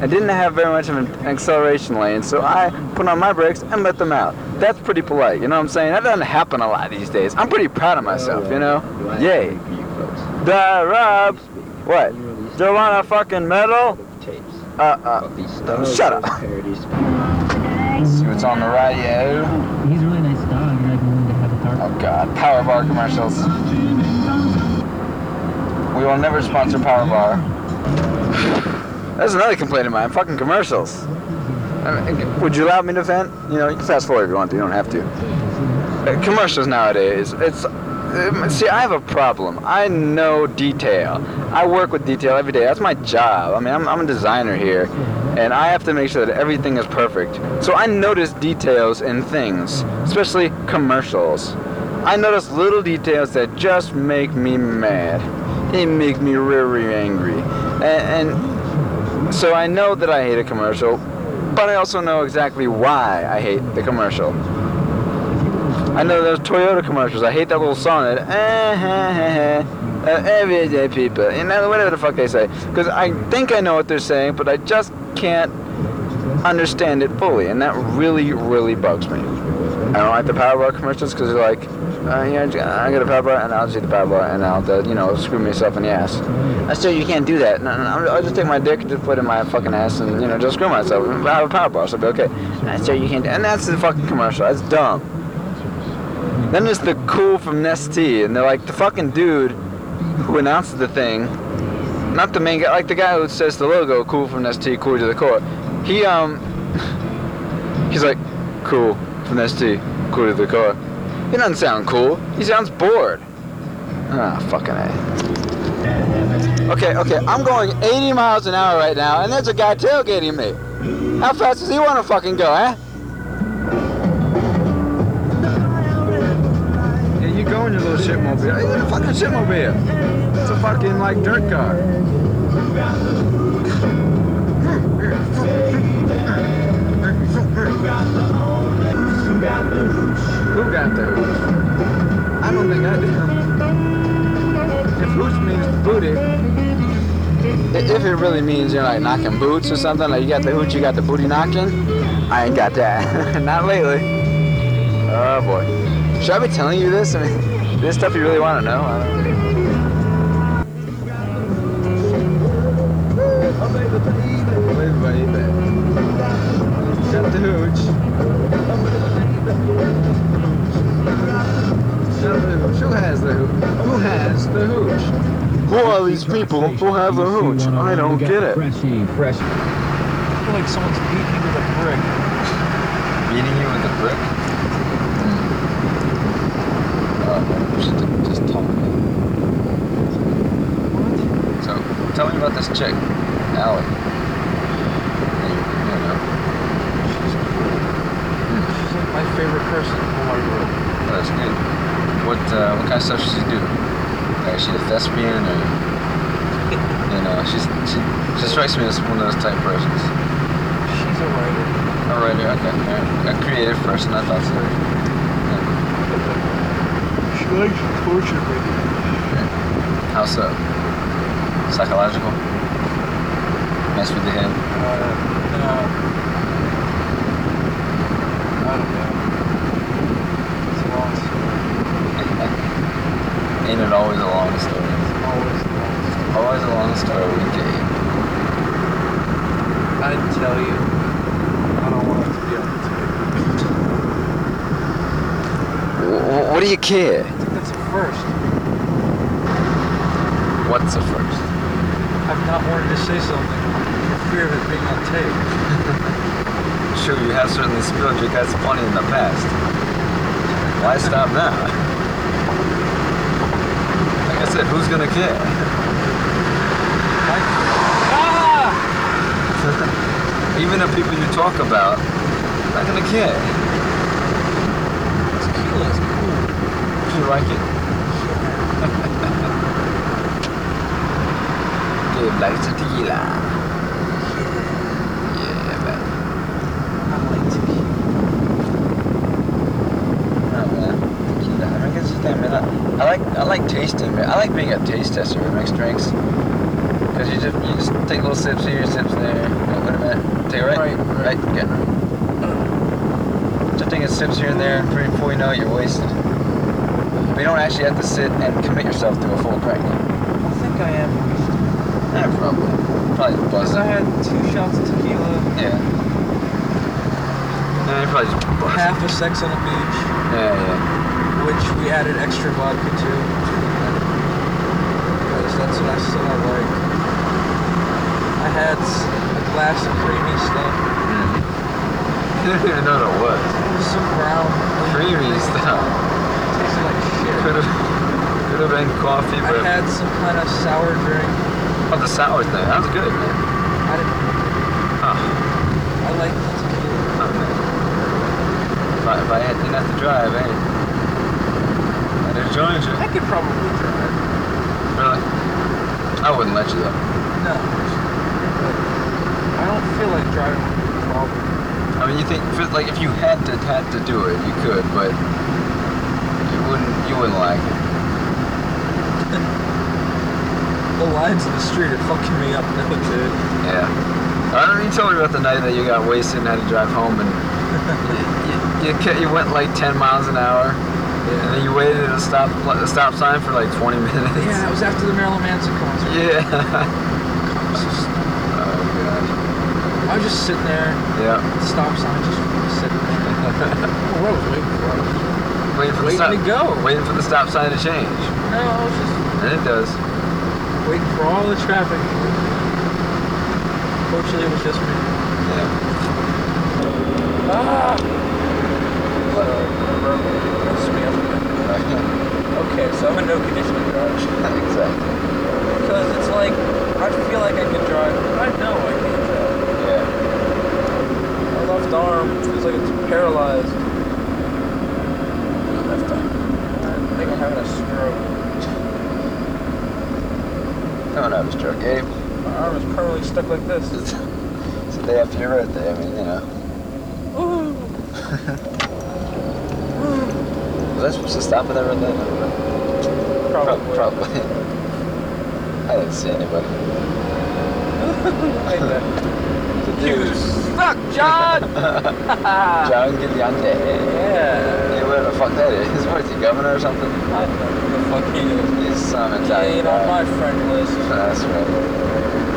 and didn't have very much of an acceleration lane, so I put on my brakes and let them out. That's pretty polite, you know what I'm saying? That doesn't happen a lot these days. I'm pretty proud of myself, you know? Yay. The Rob. What? Do you want a fucking medal? Uh, uh, shut up. See what's on the radio? He's a really nice dog, and I'd be willing to have a car. Oh god, Power Bar commercials. We will never sponsor Power Bar. That's another complaint of mine, fucking commercials. Mean, would you allow me to vent? You know, you can fast forward if you want to, you don't have to. uh, commercials nowadays. It's um, see, I have a problem. I know detail. I work with detail every day. That's my job. I mean, I'm, I'm a designer here, and I have to make sure that everything is perfect. So I notice details in things, especially commercials. I notice little details that just make me mad. They make me really angry, and, and so I know that I hate a commercial, but I also know exactly why I hate the commercial. I know those Toyota commercials. I hate that little song that uh, everyday people, you know, whatever the fuck they say. Because I think I know what they're saying, but I just can't understand it fully, and that really, really bugs me. I don't like the Power Bar commercials because they're like, uh, yeah, I get a power bar and I'll just eat the power bar and I'll, uh, you know, screw myself in the ass. I still, you can't do that. No, no, I'll just take my dick and just put it in my fucking ass and, you know, just screw myself. I have a power bar, so I'll be okay. I still, you can't do And that's the fucking commercial. That's dumb. Then there's the cool from Nestea, and they're like the fucking dude who announces the thing, not the main guy, like the guy who says the logo, cool from Nestea, cool to the core. He um, he's like, cool from Nestea, cool to the core. He doesn't sound cool. He sounds bored. Ah, fucking a. Okay, okay, I'm going 80 miles an hour right now, and there's a guy tailgating me. How fast does he want to fucking go, eh? Yeah, you go in your little shitmobile. It's a fucking shitmobile. It's a fucking like dirt car. If it really means you're like knocking boots or something, like you got the hooch, you got the booty knocking, I ain't got that. Not lately. Oh boy. Should I be telling you this? I mean, this stuff you really want to know? I don't Got the hooch. Who has the hooch? Who has the hooch? Who are these people who have the hooch? I don't get it. Freshy, fresh. I feel like someone's beating me with a brick. Beating you with a brick? Uh, just, just talk. So, tell me about this chick, Allie. You, you know, She's like my favorite person in the whole wide world. that's good. What, uh, what kind of stuff does she do? Like, is she a thespian or, you know, she's, she, she strikes me as one of those type persons. She's a writer. A writer, okay, alright. A creative person, I thought so. She likes to torture me. How so? Psychological? Mess with the head? Uh, no. I don't know. It's a long story. Ain't it always a long story? Always a long story. Always a long story with Gabe. I'd tell you. I don't want it to be on the tape. Wh- What do you care? I think that's a first. What's a first? I've not wanted to say something for fear of it being on tape. Sure, you have certainly spilled your guts plenty in the past. Why stop now? Like I who's gonna care? Ah! Even the people you talk about, not gonna care. Tequila is cool. If you like it. Gabe likes tequila. Yeah, man. I like tequila. Oh man, tequila. I guess it's damn man. I, I like I like tasting. I like being a taste tester of mixed drinks. Cause you just you just take little sips here, sips there. Wait a minute. Take it right, Right, right, good. Just taking sips here and there, and pretty before you know it, you're wasted. But you don't actually have to sit and commit yourself to a full drink. I think I am. Yeah, probably. Probably Because buzzing. I had two shots of tequila, Yeah. Yeah, you probably just buzzing. half a sex on the beach, Yeah, yeah. which we added extra vodka to. That's what I I like. I had a glass of creamy stuff. Mm. didn't even know what it was. Some brown. Creamy stuff. It Tasted like shit. Could have could have been coffee, but... I had some kind of sour drink. oh, the sour thing. That was good, man. I didn't. Oh, I like the tequila. oh man. If I, if I had, didn't have to drive, eh? I'd have joined you. I could probably drive. Really? I wouldn't let you though. No. I don't feel like driving problem. I mean, you think like if you had to had to do it, you could, but you wouldn't you wouldn't like it. The lines in the street are fucking me up now, dude. Yeah. I don't know, you told me about the night that you got wasted and had to drive home and you, you, you, you went like 10 miles an hour and then you waited at a stop a stop sign for like 20 minutes. Yeah, that was after the Marilyn Manson concert. Yeah. I was just, oh gosh. I was just sitting there, Yeah. stop sign, just sitting there. What I was waiting for? I was waiting for Waiting the stop. to go. Waiting for the stop sign to change. No, I was just And it does. waiting for all the traffic. Fortunately, it was just me. Yeah. Ah! Okay, so I'm a no conditioning garage. exactly. Because it's like, I feel like I can drive, but I know I can't drive. Yeah. My left arm feels like it's paralyzed. My left arm. I think I'm having a stroke. I don't have a stroke, Gabe. My arm is permanently stuck like this. It's, the day after your birthday. I mean, you know. Ooh. I supposed to stop at that red light? Probably. Probably. I didn't see anybody. That. The You suck, John! John Gigliante. yeah. Yeah, whatever the fuck that is. What is he, governor or something? I don't know who the fuck he is. He's some He Italian ain't on my friend list. That's right.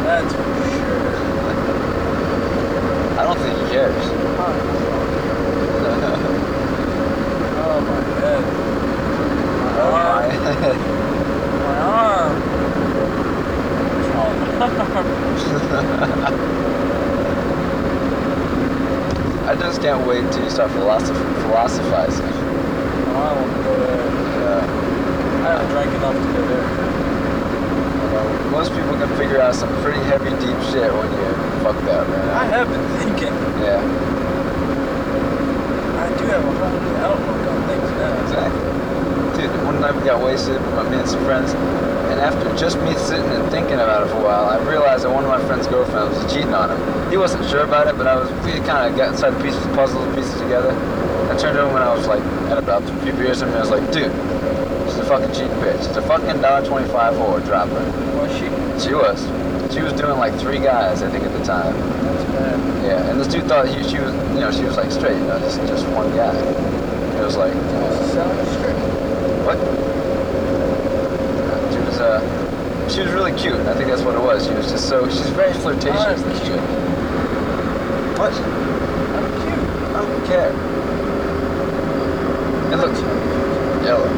That's for sure. I don't think he cares. Oh my head. My arm. My arm. What's wrong with my arm? I just can't wait till you start philosoph- philosophizing. Oh, I want to go there. Yeah. I haven't drank enough to go there. Most people can figure out some pretty heavy, deep shit when you fuck that, man. I have been thinking. Yeah, I do have a whole outlook on things now. exactly. One night we got wasted, my me and some friends, and after just me sitting and thinking about it for a while, I realized that one of my friend's girlfriends was cheating on him. He wasn't sure about it, but I was, we kind of got inside the pieces, puzzle the pieces together. I turned over when I was like, at about a few beers in me, I was like, dude, she's a fucking cheating bitch. She's a fucking $1.25 whore, drop her. Was she? She was. She was doing like three guys, I think, at the time. That's bad. Yeah, and this dude thought he, she was, you know, she was like straight, you know, just just one guy. It was like, Sound straight. What? She was, uh, she was really cute. I think that's what it was. She was just so, she's very flirtatious. Cute. What? I'm cute. I don't care. It looks yellow.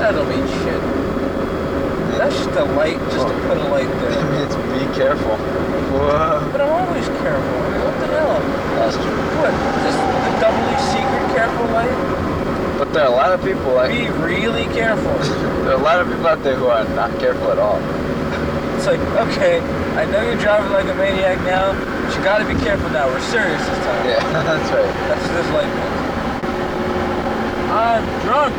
That don't mean shit. That's just a light, just to put a light there. It means be careful. Whoa. But I'm always careful. What the hell? That's true. What? Just the doubly secret careful light? But there are a lot of people like, Be really careful. there are a lot of people out there who are not careful at all. It's like, okay, I know you're driving like a maniac now, but you gotta be careful now. We're serious this time. Yeah, that's right. That's this light means. I'm drunk.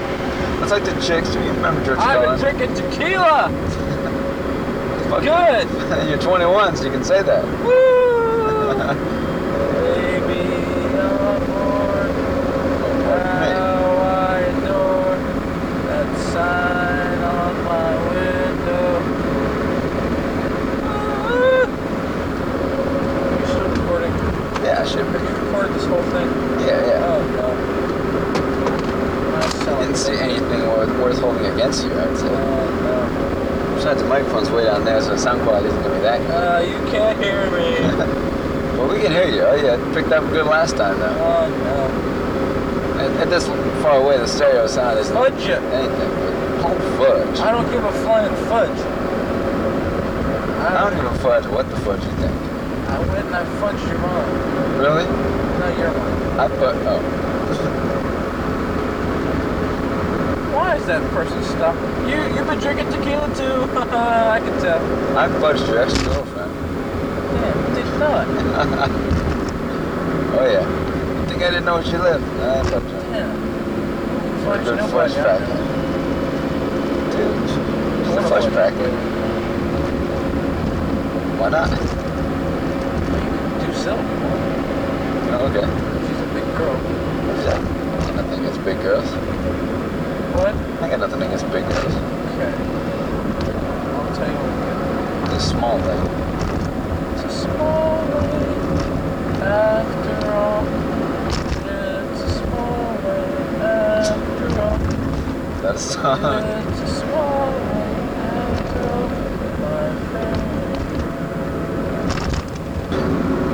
That's like the chicks. Do you remember George I've been drinking tequila. Good. You're 21, so you can say that. Woo! Baby, I'm bored. How I adore that sign on my window. Ah. You still recording? Yeah, I should be. You recorded this whole thing? Yeah, yeah. Oh no. Nice I sound. didn't see anything worth, worth holding against you, I'd say. Oh Besides, the microphone's way down there, so the sound quality isn't gonna be that no. good. Uh, you can't hear me. But we can hear you. Oh yeah, it picked up good last time though. Oh no. At, at this far away, the stereo sound isn't Fudge it. anything. But oh fudge. I don't give a flying fudge. I don't give a fudge what the fudge you think. I went and I fudged your mom. Really? No, your mom. I put. Oh. Why is that person stuck? You you've been drinking tequila too. I can tell. I fudged your ex-girlfriend. Yeah, did you not. Oh yeah. You think I didn't know where she lived? I fudged her. Yeah. Fudge Good fudge packet. Dude, she's a fudge packet. Why not? Do so. Oh, okay. She's a big girl. I got nothing against big girls. What? I got nothing against big girls. Okay. I'll tell you what. It's a small thing. It's a small thing. Uh, after all. It's a small way after all. That's a song. It's a small way after all. My friend.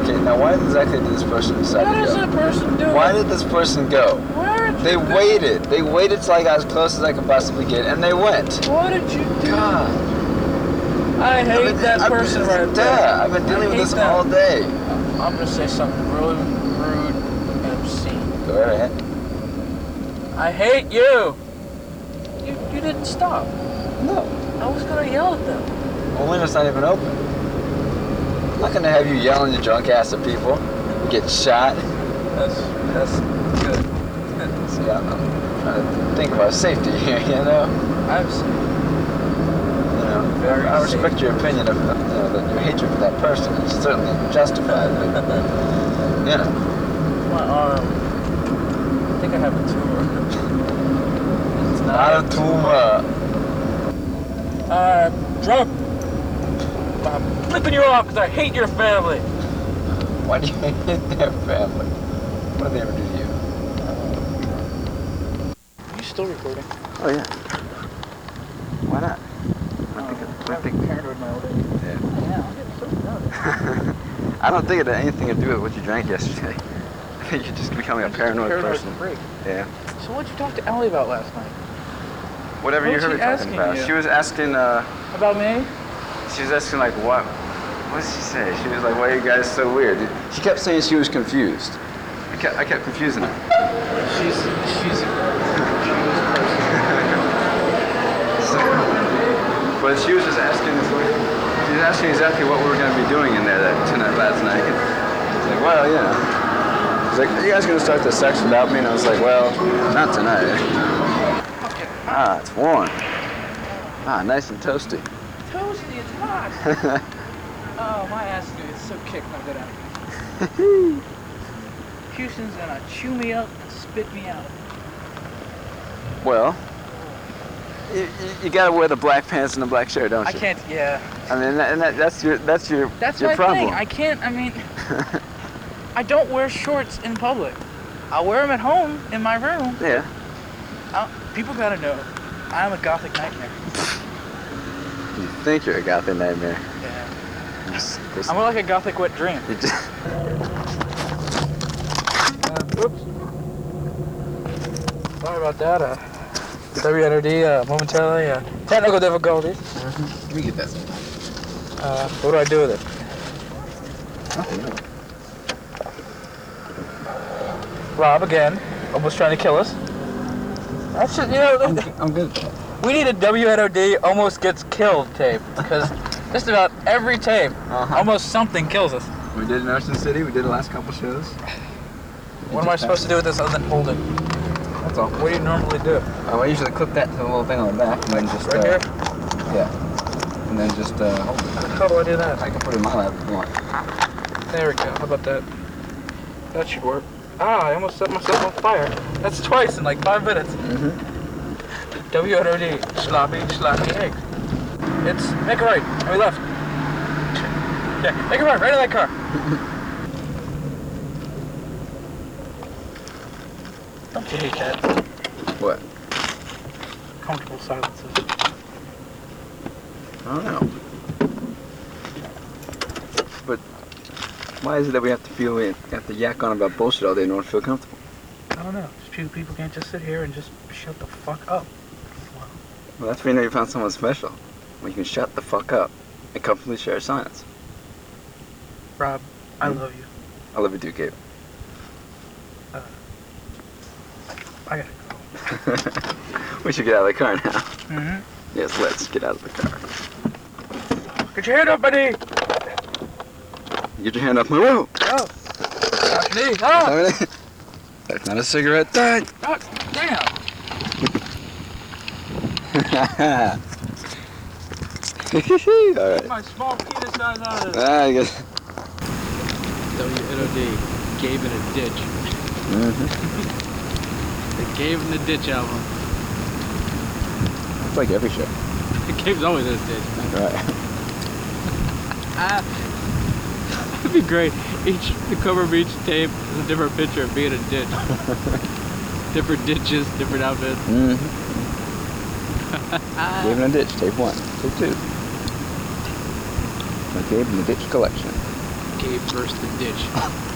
Okay, now why exactly did this person decide What to is go? that person doing? Why did this person go? Where did They you go? waited. They waited till I got as close as I could possibly get, and they went. What did you do? God. I hate I've been- that I've been- person right there. Yeah, I've been dealing with this that. all day. I'm gonna say something really rude and obscene. Go right ahead. I hate you. You you didn't stop. No. I was gonna yell at them. The window's not even open. I'm not gonna have you yelling your drunk ass at people. Get shot. That's that's good. See, I'm, I'm trying to think about safety here, you know? I've You know, Very I, I respect your opinion of, of you know, that your hatred for that person. It's certainly justified, but, you know. my arm. I think I have a tumor. It's Not a tumor. Uh, I'm drunk. I'm flipping you off because I hate your family. Why do you hate their family? What did they ever do to you? Are you still recording? Oh, yeah. Why not? I think, I think, paranoid my old age. yeah. Yeah, I'm getting so proud. I don't think it had anything to do with what you drank yesterday. I think you're just becoming a paranoid, person. freak. Yeah. So what'd you talk to Ellie about last night? Whatever What you heard her talking about. you? She was asking, uh, About me? she was asking like what? What did she say? She was like, why are you guys so weird? She kept saying she was confused. I kept, I kept confusing her. She's she's But she was just asking, she was asking exactly what we were going to be doing in there that tonight, last night. It's like, well, know. She's like, are you guys going to start the sex without me? And I was like, well, not tonight. Ah, it's warm. Ah, nice and toasty. toasty. It's hot. oh, my ass is gonna get so kicked when I out here. Houston's gonna chew me up and spit me out. Well, you, you, you got to wear the black pants and the black shirt, don't you? I can't. Yeah. I mean, that, and that, that's your that's your That's your my problem. thing. I can't. I mean, I don't wear shorts in public. I wear them at home in my room. yeah. I, people gotta know, I'm a gothic nightmare. You think you're a gothic nightmare. Yeah. Just- just- I'm more like a gothic wet dream. just- Uh, oops. Sorry about that. Uh, WNOD uh, momentarily uh, technical difficulties. Let me get that. Uh, what do I do with it? Rob again, almost trying to kill us. You know, I'm good. we need a WNOD almost gets killed tape because just about every tape, Uh-huh. almost something kills us. We did in Ocean City. We did the last couple shows. What am I supposed to do with this other than hold it? That's all. What do you normally do? Oh, I usually clip that to the little thing on the back, and then just Right uh, here? yeah, and then just uh, hold it. How do I do that? I can put it in my lap if you want. There we go. How about that? That should work. Ah, I almost set myself on fire. That's twice in like five minutes. Mm-hmm. WNOD, sloppy, sloppy egg. It's make a right, and we left. Yeah, make a right, right in that car. Don't you hate that? What? Comfortable silences. I don't know. Why is it that we have to feel we have to yak on about bullshit all day in order to feel comfortable? I don't know. Just people, people can't just sit here and just shut the fuck up. Well, that's when you know you found someone special. When you can shut the fuck up and comfortably share silence. Rob, I love you. I love you too, Gabe. I gotta go. we should get out of the car now. Mm-hmm. Yes, let's get out of the car. Get your hand up, buddy. Get your hand off my rope. Oh. Gosh, knee. Oh. That's not a cigarette. Dad. oh, damn. All right. My small penis size out of Ah, I guess. WNOD, Gabe in a ditch. hmm The Gabe in the Ditch album. It's like every show. Gabe's always in a ditch. Right. Ah, that'd be great. Each the cover of each tape is a different picture of being a ditch. different ditches, different outfits. Mm-hmm. Gabe in a ditch. Tape one. Tape two. Gabe in the ditch collection. Gabe versus the ditch.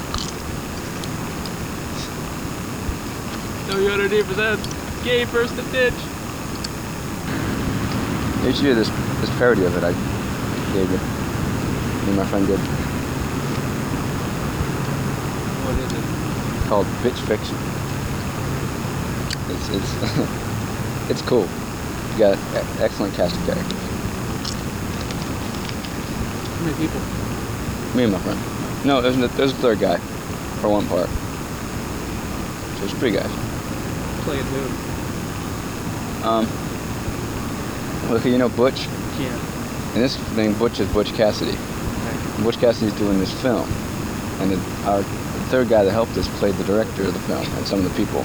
WNOD presents Gabe versus the ditch. You should hear this this parody of it. I gave you. Me and my friend did. What is it? Called Bitch Fiction. It's it's it's cool. You got excellent cast of characters. How many people? Me and my friend. No, there's a, there's a third guy for one part. So there's three guys. Playing who? Um, look, you know Butch, Yeah. and this thing, Butch is Butch Cassidy. Butch Cassidy's doing this film, and the, our third guy that helped us played the director of the film and some of the people.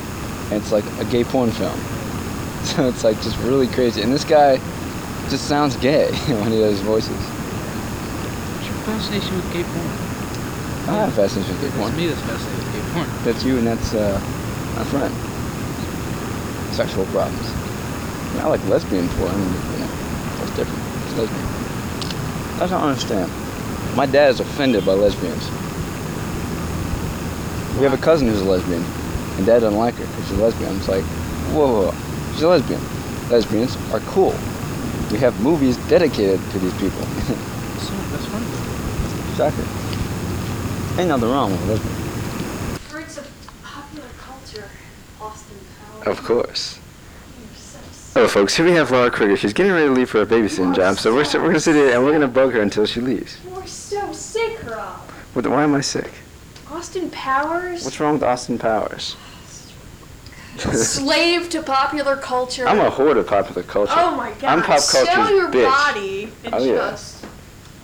And it's like a gay porn film, so it's like just really crazy. And this guy just sounds gay when he does his voices. What's your fascination with gay porn? I have a fascination with gay porn. It's me that's fascinated with gay porn. That's you, and that's uh, my friend. Sexual problems. I, mean, I like lesbian porn. You know, that's different. It's lesbian. That's don't understand. My dad is offended by lesbians. We have a cousin who's a lesbian, and dad doesn't like her because she's a lesbian. It's like, whoa, whoa, whoa, she's a lesbian. Lesbians are cool. We have movies dedicated to these people. So, that's funny. exactly. Ain't nothing wrong with a lesbian. Words of popular culture, Austin Powers. Of course. You're Hello, folks. Here we have Laura Krieger. She's getting ready to leave for a babysitting job, so we're, we're going to sit here and we're going to bug her until she leaves. You're so sick, Rob. What, why am I sick? Austin Powers? What's wrong with Austin Powers? Slave to popular culture. I'm a whore of popular culture. Oh my god. I'm pop culture's Sell your bitch. body and Oh, yeah. just.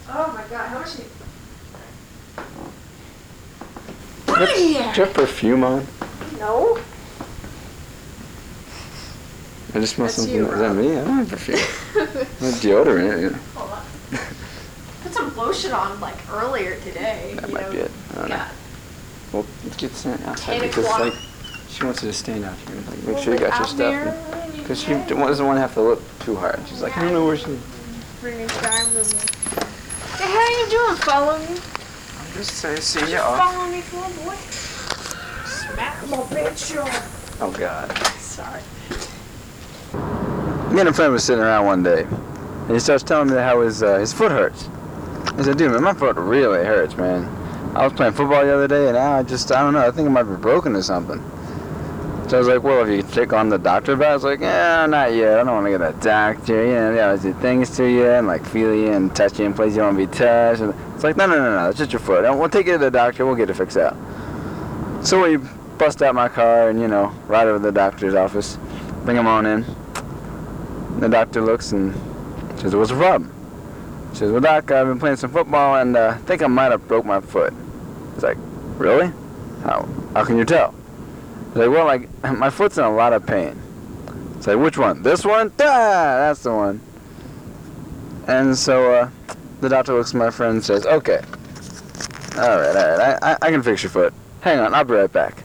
Oh my god, how much? You do you have perfume on? No. I just smell That's something. you, Is that me? I don't have perfume. I deodorant. Know. Hold on. Put some lotion on like earlier today. That you might know. be it. I don't know. Well, let's get sent outside 10 because o'clock. like she wants you to stand out here. Like, make sure you got your stuff. Because she doesn't want to have to look too hard. She's like, I don't know where she. bring me time with me. Hey, how are you doing? Follow me. I'm just saying, see you off. Follow me, for a boy. Smack my bitch off. Oh God. Sorry. Me and a friend was sitting around one day, and he starts telling me how his uh, his foot hurts. I said, dude, man, my foot really hurts, man. I was playing football the other day, and now I just, I don't know, I think it might be broken or something. So I was like, well, if you take on the doctor about it, I was like, yeah, not yet. I don't want to get a doctor. You know, they always do things to you and like feel you and touch you in places you don't want to be touched. It's like, no, no, no, no, it's just your foot. We'll take you to the doctor. We'll get it fixed out. So we bust out my car and, you know, ride over to the doctor's office, bring him on in. The doctor looks and says, what's the problem? Says, well, doc, I've been playing some football and uh, I think I might have broke my foot. He's like, really? How? How can you tell? He's like, well, like, my foot's in a lot of pain. It's like, which one? This one? Ah, that's the one. And so uh, the doctor looks at my friend and says, okay. All right, all right, I, I, I can fix your foot. Hang on, I'll be right back.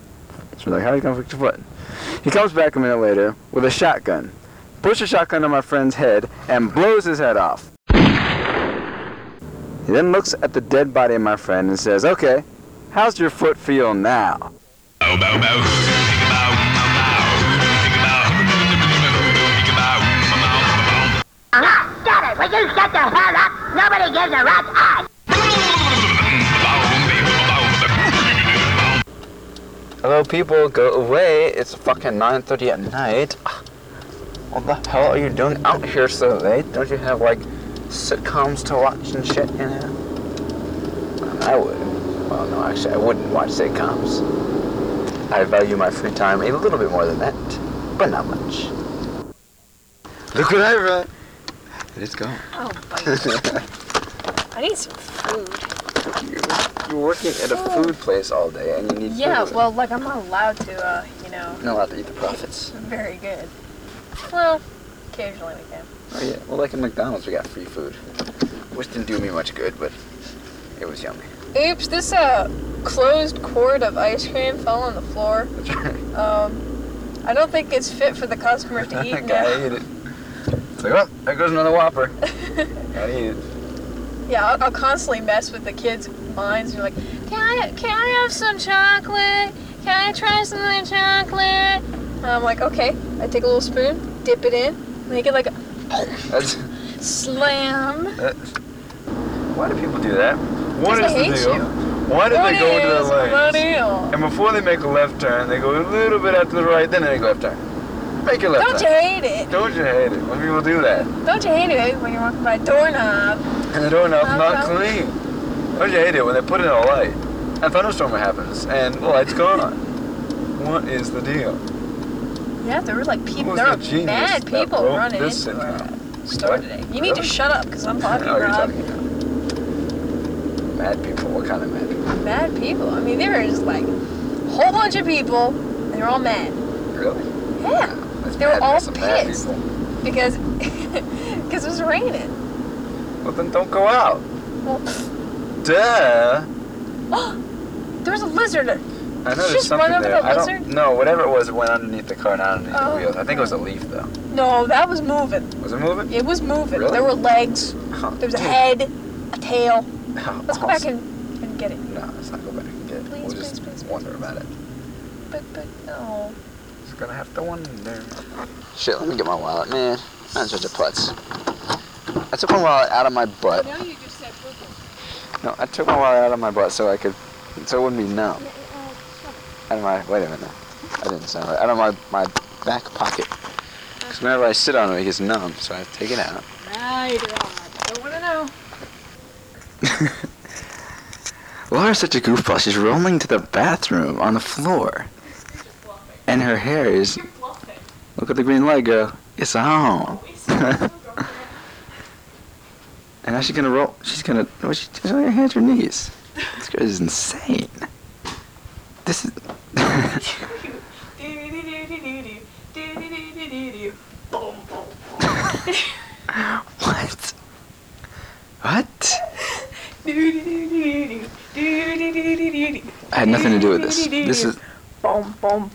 So we're like, how are you going to fix your foot? He comes back a minute later with a shotgun, puts a shotgun on my friend's head, and blows his head off. He then looks at the dead body of my friend and says, okay, How's your foot feel now? Bow, bow, bow. Ah, Nobody gives a rat's ass! Hello, people. Go away. It's fucking 9.30 at night. Ah, what the hell are you doing out here so late? Don't you have, like, sitcoms to watch and shit, you know? I would. Well, no, actually, I wouldn't watch sitcoms. I value my free time a little bit more than that, but not much. Look what I brought. Let's go. Oh. I need some food. You're working at a food place all day and you need Yeah, food. well, like, I'm not allowed to, uh, you know, You're not allowed to eat the profits. very good. Well, occasionally we can. Oh yeah, well like at McDonald's we got free food. Which didn't do me much good, but it was yummy. Oops, this, uh, closed quart of ice cream fell on the floor. That's right. Um, I don't think it's fit for the customers to eat now. I eat it. It's like, oh, there goes another Whopper. Gotta eat it. Yeah, I'll, I'll constantly mess with the kids' minds. You're like, can I, can I have some chocolate? Can I try some of the chocolate? And I'm like, okay. I take a little spoon, dip it in, make it like a That's, slam. that's, why do people do that? What is the deal? you. Why do they go into the lanes? And before they make a left turn, they go a little bit out to the right, then they make a left turn. Make a left Don't you hate it? Don't you hate it when people do that? Don't you hate it when you're walking by a doorknob? And the doorknob's not clean. Don't you hate it when they put in a light? A thunderstorm happens and the light's gone. What is the deal? Yeah, there were like people, there the were genius mad people running into our store today. You need to shut up because I'm talking, you're Rob. Mad people. What kind of mad people? Mad people. I mean, there was like a whole bunch of people, and they're all mad. Really? Yeah, That's They were all pissed. because because it was raining. Well, then don't go out. Well, Duh. there was a lizard. I know there's just something run there. the I lizard? don't. No, whatever it was, it went underneath the car, not underneath Oh. the wheels. I think it was a leaf though. No, that was moving. Was it moving? It was moving. Really? There were legs. Oh, There was a dude. head, a tail. Let's go back and, and get it. No, let's not go back and get it. Please, we'll please, just please, please, wonder about it. But but no. Just gonna have to wonder. Shit, let me get my wallet, man. I'm such a putz. I took my wallet out of my butt. No, you just said No, I took my wallet out of my butt so I could, so it wouldn't be numb. Uh, out of my, wait a minute. I didn't sound right. Out of my, my back pocket. Uh, because whenever I sit on it, it gets numb, so I have to take it out. Right, Rob. I don't want to know. Laura's such a goofball. She's rolling to the bathroom on the floor. And her hair is. Look at the green light, girl. It's on. and now she's gonna roll. She's gonna. What she she's on her hands, her knees. This girl is insane. This is. what? What? I had nothing to do with this. This is. Boom, boom.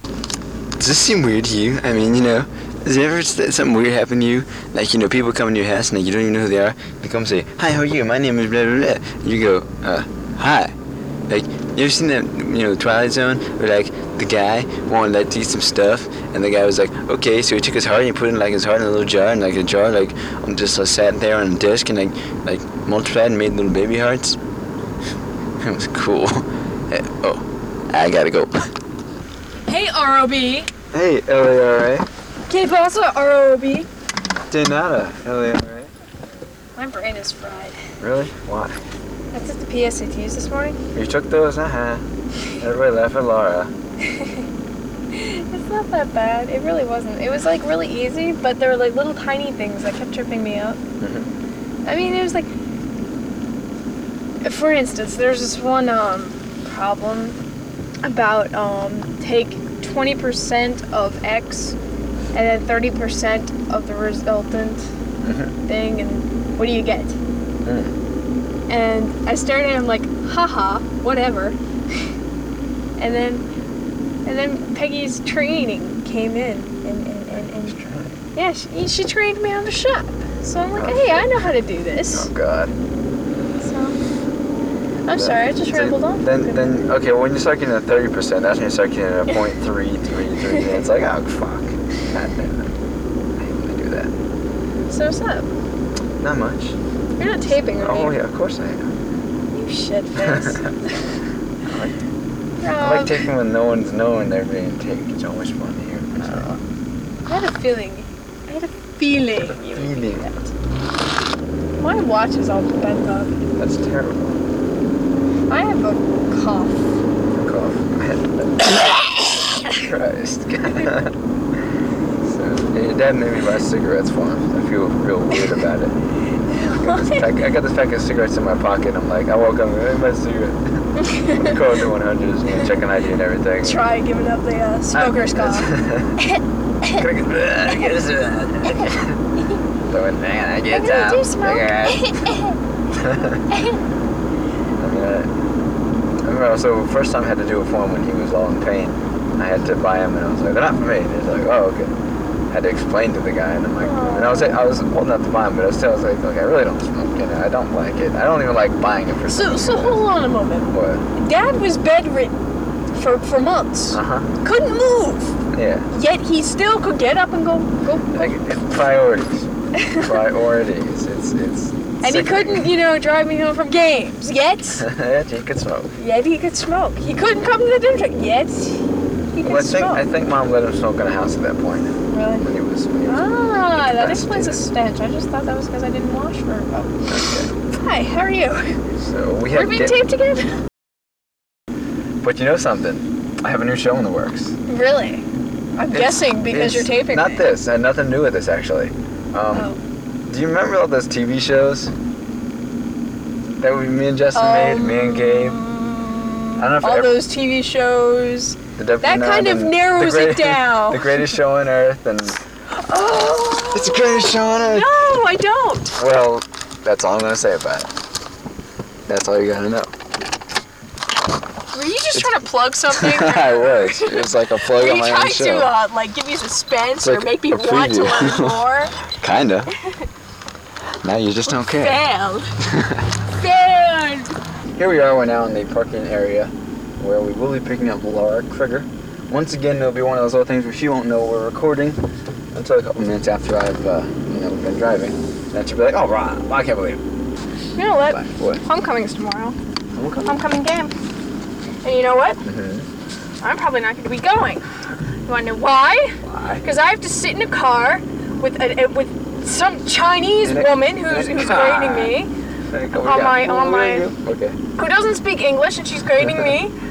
Does this seem weird to you? I mean, you know, has ever something weird happen to you? Like, you know, people come into your house and like, you don't even know who they are. They come say, "Hi, how are you? My name is blah blah blah." You go, "Uh, hi." Like, you ever seen that, you know, Twilight Zone, where like the guy wanted like to eat some stuff, and the guy was like, "Okay," so he took his heart and he put it in like his heart in a little jar, and like a jar like um, just uh, sat there on a desk and like like multiplied and made little baby hearts. it was cool. Oh, I gotta go. Hey, ROB. Hey, L-A-R-A. Que pasa, ROB? De nada, L-A-R-A. My brain is fried. Really? Why? I took the PSATs this morning. You took those? Uh-huh. Everybody laugh at Laura. It's not that bad. It really wasn't. It was like really easy, but there were like little tiny things that kept tripping me up. I mean, it was like, for instance, there's this one um, problem about um, take 20% of X and then 30% of the resultant thing, and what do you get? And I stared at him like, haha, whatever. and then, and then Peggy's training came in, and, and, and, and yeah, she, she trained me on the shop. So I'm like, oh, hey, I know how to do this. Oh God. So, I'm sorry, I just rambled on. Then, then, okay. Well, when you start getting a thirty percent, that's when you start getting a point three three three. and it's like, oh fuck. God damn it. I hate when they do that. So what's up? Not much. You're not taping, right? Oh yeah, of course I am. You shit face. I like Rob. taking when no one's knowing they're being taped. It's always fun to hear. I had a feeling. I had a feeling. would do Feeling. that. My watch is all bent up. That's terrible. I have a cough. A cough. Christ. so, yeah, your dad made me buy cigarettes for him. I feel real weird about it. I got, this pack, I got this pack of cigarettes in my pocket. I'm like, I woke up, I my cigarette. Calling the 100s, you know, checking ID and everything. Try giving up the uh, smoker's cough. Can I get, uh, I get? Uh, so man, I get I'm uh, gonna do smoke. I mean, I, I remember also first time I had to do it for him when he was all in pain. I had to buy him, and I was like, "They're not for me." And he's like, "Oh, okay." Had to explain to the guy, and I'm like, and I was I was old enough to buy him, but I was still I was like, "Look, I really don't smoke, you know. I don't like it. I don't even like buying it for." So, so hold on a moment. What? Dad was bedridden for for months. Uh huh. Couldn't move. Yeah. Yet he still could get up and go go. Like, it's priorities. priorities. It's it's. And he couldn't, you know, drive me home from games. Yet, Yet he could smoke. yet he could smoke. He couldn't come to the dinner. Yet he could Well, I think smoke. I think mom let him smoke in a house at that point really? when he was. When he was Ah, that explains the stench. I just thought that was because I didn't wash for. Oh. Okay. Hi, how are you? So we We're have. being get- taped again? But you know something? I have a new show in the works. Really? I'm It's- guessing because you're taping Not me. this. and nothing new with this actually. Um, Oh. Do you remember all those TV shows that we, me and Justin made? Me and Gabe. I don't know if Um, All ever, those TV shows. The W9 that kind of narrows the it down. The greatest show on earth, and Oh! it's the greatest show on earth. No, I don't. Well, that's all I'm gonna say about it. That's all you gotta know. Were you just trying to plug something? I was. It was like a Were plug on you my own trying to uh, like give me suspense like or make me want to learn more? Kinda. now you just don't care. Failed. Failed. Here we are, we're now in the parking area where we will be picking up Laura Krieger. Once again, it'll be one of those little things where she won't know we're recording until a couple minutes after I've, uh, you know, been driving. Then she'll be like, oh, Rob, I can't believe it. You know what? But what? Homecoming's tomorrow. Okay. Homecoming game. And you know what? Mhm. I'm probably not going to be going. You want to know why? Why? Because I have to sit in a car with a, a- with some Chinese a- woman who's, who's grading me, On my- on my- Okay. who doesn't speak English, and she's grading me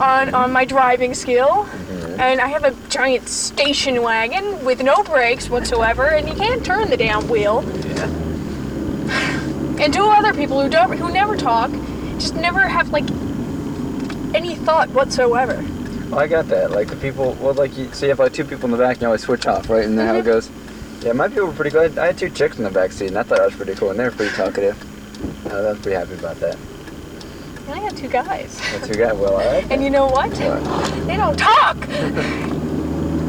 on on my driving skill. Mm-hmm. And I have a giant station wagon with no brakes whatsoever, and you can't turn the damn wheel. Yeah. And two other people who don't, who never talk, just never have like any thought whatsoever. Well, I got that. Like the people, well, like you, so you have like two people in the back, and you always switch off, right? And then how it mm-hmm. goes. Yeah, my people were pretty good. I had two chicks in the back seat, and I thought that was pretty cool, and they were pretty talkative. Uh, I was pretty happy about that. And I got two guys. That's who got well, alright. And you know what? What? They don't talk.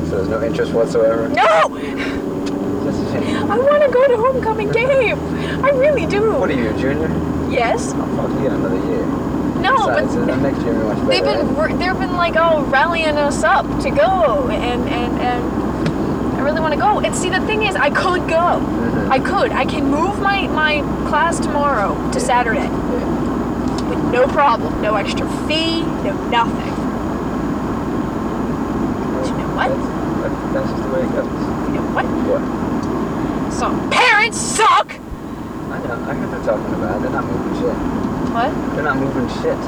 So there's no interest whatsoever. No, Just a shame. I want to go to homecoming game. I really do. What are you, a junior? Yes. Oh, fuck, got another year. No, Besides, but next year much they've been right? they've been like oh rallying us up to go and and and I really want to go. And see the thing is I could go. Mhm. I could. I can move my my class tomorrow to Saturday no problem. No extra fee. No nothing. But you know what? That's, that's just the way it goes. You know what? What? Some parents suck. I know. I heard they're talking about. They're not moving shit. What? They're not moving shit.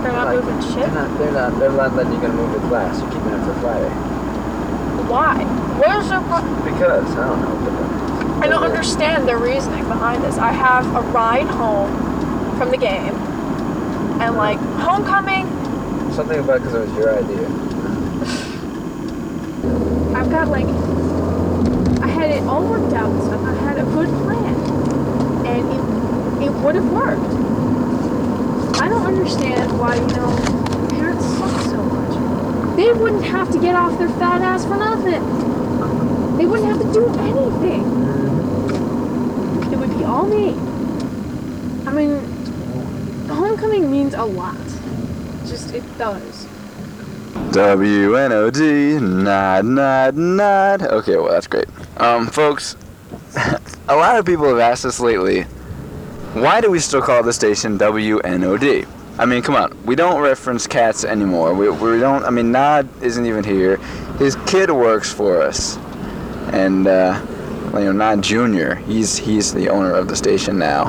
They're not Like, moving shit. They're not. They're not. They're not letting you gonna move the class. You're keeping it for Friday. Why? Where's the? pro- Because I don't know. But I don't understand the reasoning behind this. I have a ride home from the game, and like homecoming, Something about because it was your idea. I've got like I had it all worked out and stuff. I had a good plan, and it it would have worked. I don't understand why you know parents suck so much. They wouldn't have to get off their fat ass for nothing. They wouldn't have to do anything. It would be all me. I mean, homecoming means a lot. Just it does. W N O D nod nod nod. Okay, well that's great. Um, folks, a lot of people have asked us lately, why do we still call the station WNOD? I mean, come on. We don't reference cats anymore. We, we don't. I mean, Nod isn't even here. His kid works for us, and uh, you know, Nod Junior. He's he's the owner of the station now.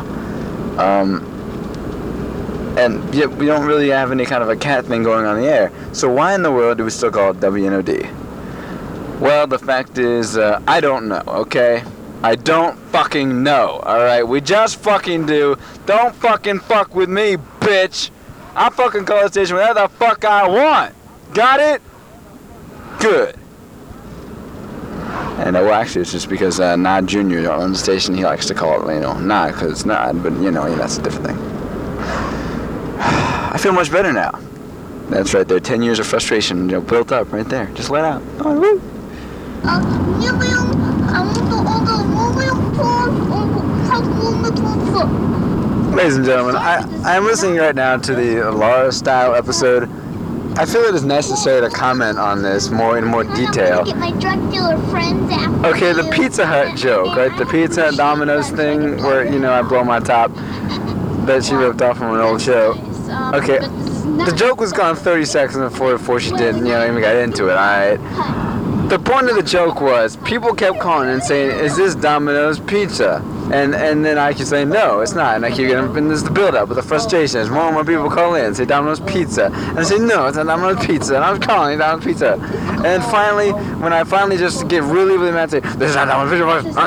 Um, and yet we don't really have any kind of a cat thing going on the air. So why in the world do we still call it WNOD? Well, the fact is, uh, I don't know. Okay. I don't fucking know, alright? We just fucking do. Don't fucking fuck with me, bitch! I fucking call the station whatever the fuck I want! Got it? Good. And uh, well, actually, it's just because uh, Nod Jr. on the station, he likes to call it, you know, Nod, because it's Nod, but you know, that's a different thing. I feel much better now. That's right there, 10 years of frustration, you know, built up right there. Just let out. Ladies and gentlemen, I, am listening right now to the Laura style episode. I feel it is necessary to comment on this more in more detail. Okay, the. Pizza Hut joke, right? The Pizza Hut Domino's thing where, you know, I blow my top that she ripped off from an old show. Okay, The joke was gone 30 seconds before, before she did, you know, even got into it, alright? The point of the joke was people kept calling and saying, Is this Domino's Pizza? And and then I keep saying, No, it's not. And I keep getting, and this is the build up with the frustration. More and more people call in and say Domino's Pizza. And I say, No, it's not Domino's Pizza. And I'm calling Domino's Pizza. And finally, when I finally just get really, really mad, say, This is not Domino's Pizza.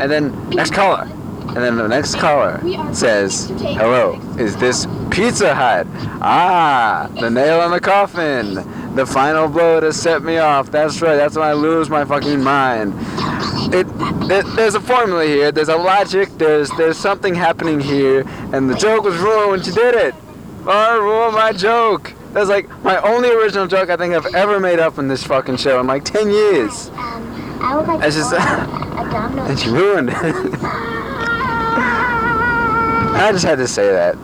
And then, next caller. And then the next caller says, Hello, is this Pizza Hut? Ah, the nail in the coffin. The final blow to set me off. That's right, that's when I lose my fucking mind. It, it, there's a formula here, there's a logic, there's there's something happening here, and the joke was ruined when she did it. Oh, ruined my joke. That's like my only original joke I think I've ever made up in this fucking show in like 10 years. Um, I would like It's just- And she ruined it. I just had to say that.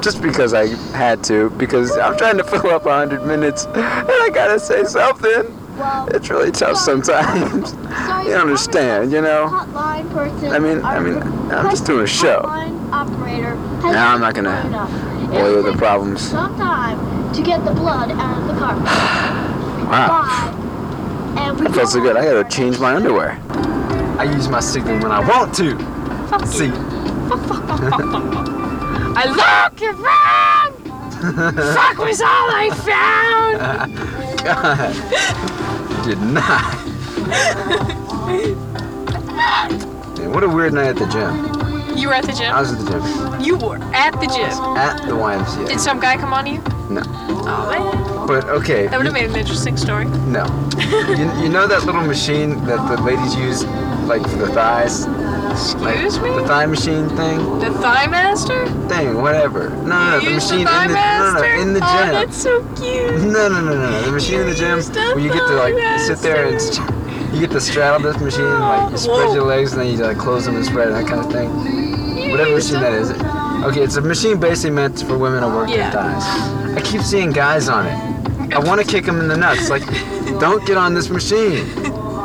Just because I had to, because I'm trying to fill up 100 minutes, and I gotta say something. Well, It's really tough sometimes. sorry, You understand, you know? Hotline person. I mean, I mean, I'm just doing a show. Hotline operator. Has No, I'm not gonna phone up. Boy with the problems. Some time to get the blood out of the car. Wow. Bye. And That felt so good. I gotta change my underwear. I use my signal when I want to. See. I look around! Fuck was all I found! God. Did not. Man, what a weird night at the gym. You were at the gym? I was at the gym. You were at the gym. At the YMCA. Did some guy come on you? No. Oh man. But okay. That would have made an interesting story. No. you, you know that little machine that the ladies use, like for the thighs? Like, me? The thigh machine thing? The Thigh Master? Thing, whatever. No, no, no. You The machine Thigh in the no, no, Master? in the gym. Oh, gym. that's so cute. No, no, no, no, no. The machine in the gym where you get to like thigh sit there and st- you get to straddle this machine, and like you spread Whoa. your legs and then you like close them and spread that kind of thing. Whatever machine that is. Okay, it's a machine basically meant for women to work Yeah. their thighs. I keep seeing guys on it. I want to kick them in the nuts. Like, don't get on this machine.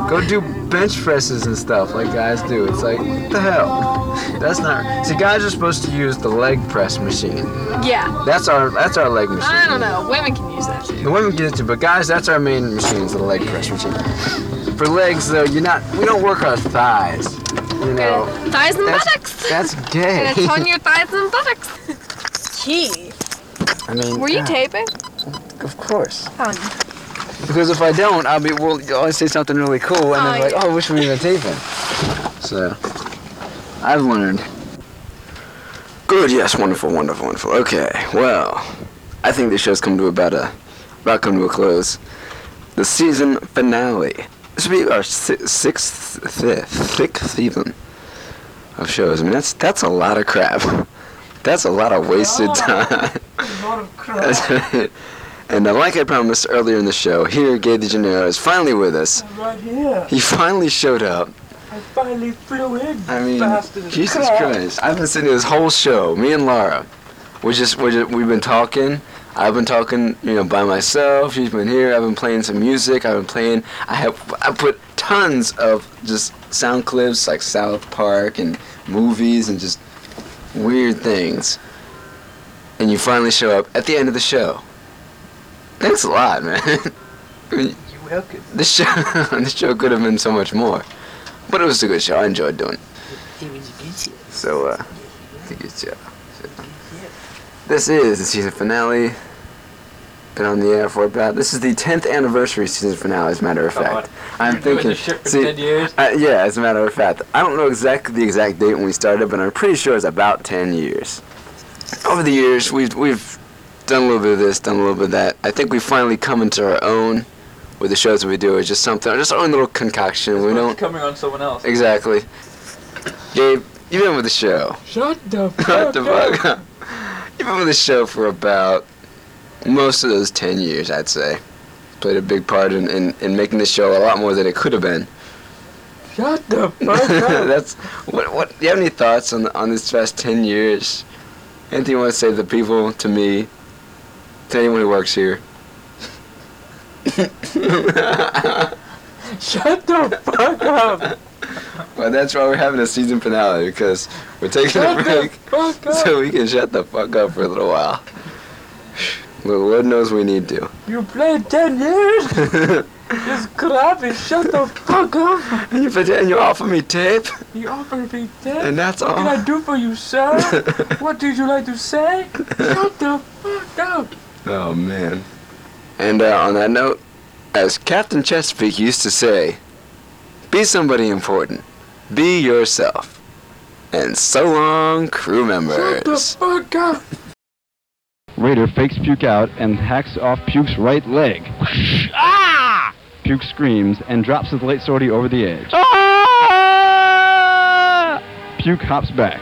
Go do bench presses and stuff like guys do. It's like, what the hell? That's not. See, guys are supposed to use the leg press machine. Yeah. That's our that's our leg machine. I don't know. Women can use that too. The women get it too, but guys, that's our main machine, is the leg press machine. For legs, though, you're not. We don't work our thighs. You know, Thighs and buttocks. That's gay. And it's on your thighs and buttocks. Gee. I mean, Were you God, taping? Of course. Fun. Because if I don't, I'll be well. I'll always say something really cool, and Oh, then like, yeah. oh, I wish we were even taping. So, I've learned. Good. Yes. Wonderful. Wonderful. Wonderful. Okay. Well, I think the show's come to about a about come to a close. The season finale. This will be our si- sixth, fifth, sixth season of shows. I mean, that's that's a lot of crap. That's a lot of wasted time. That's right. And uh, like I promised earlier in the show, here Gay De Janeiro is finally with us. Right here. He finally showed up. I finally flew in. I mean, Jesus crap. Christ! I've been sitting this whole show. Me and Laura, we just we just we've been talking. I've been talking, you know, by myself. She's been here. I've been playing some music. I've been playing. I have I put tons of just sound clips like South Park and movies and just weird things. and you finally show up at the end of the show. Thanks a lot, man. I mean, You're welcome. this show, this show could have been so much more, but it was a good show. I enjoyed doing it. It was a good show. So, uh, it's a good show. So, This is the season finale. Been on the air for about. This is the 10th anniversary season finale, as a matter of Come fact. I'm Doing thinking. this shit for see, 10 years. uh, yeah, as a matter of fact, I don't know exactly the exact date when we started, but I'm pretty sure it's about 10 years. Over the years, we've we've done a little bit of this, done a little bit of that. I think we finally come into our own with the shows that we do. It's just something, just our own little concoction. we It's don't coming on someone else. exactly. Gabe, you've been with the show. Shut the What fuck the up. fuck? You've been with the show for about most of those 10 years, I'd say. Played a big part in, in, in making this show a lot more than it could have been. Shut the fuck up. That's what. What? Do you have any thoughts on on this past ten years? Anything you want to say to the people, to me, to anyone who works here? Shut the fuck up. well, that's why we're having a season finale because we're taking Shut a break so we can shut the fuck up for a little while. Well, Lord knows we need to. You played 10 years? This crap is shut the fuck up. and you pretend you offer me tape, You offer me tape? and that's What all. can I do for you, sir? what did you like to say? Shut the fuck up. Oh man. And uh, on that note, as Captain Chesapeake used to say, be somebody important. Be yourself. And so long, crew members. Shut the fuck up. Raider fakes Puke out and hacks off Puke's right leg. Ah! Puke screams and drops his late sortie over the edge. Ah! Puke hops back.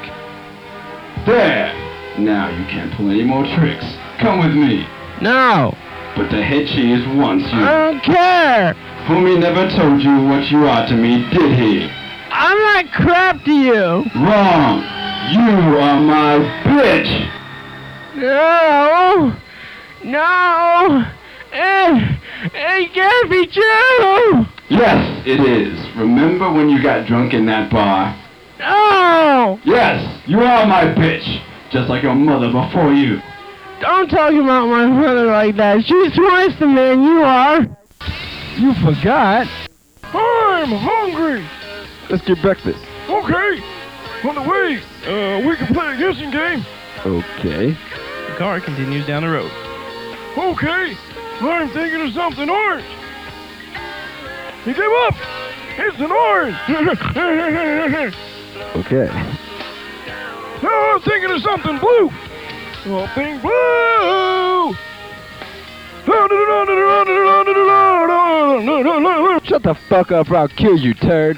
There! Now you can't pull any more tricks. Come with me. No, But the head cheese wants I you. don't care. Homie never told you what you are to me, did he? I'm not crap to you. Wrong! You are my bitch! No, no, it, it can't be true. Yes, it is. Remember when you got drunk in that bar? No, Yes, you are my bitch! Just like your mother before you. don't talk about my mother like that. She's twice the man you are. You forgot. I'm hungry. Let's get breakfast. Okay, on the way. Uh, we can play a guessing game. Okay. The car continues down the road. Okay, I'm thinking of something orange. He gave up. It's an orange. Okay. now I'm thinking of something blue. Something blue. Shut the fuck up or I'll kill you, turd.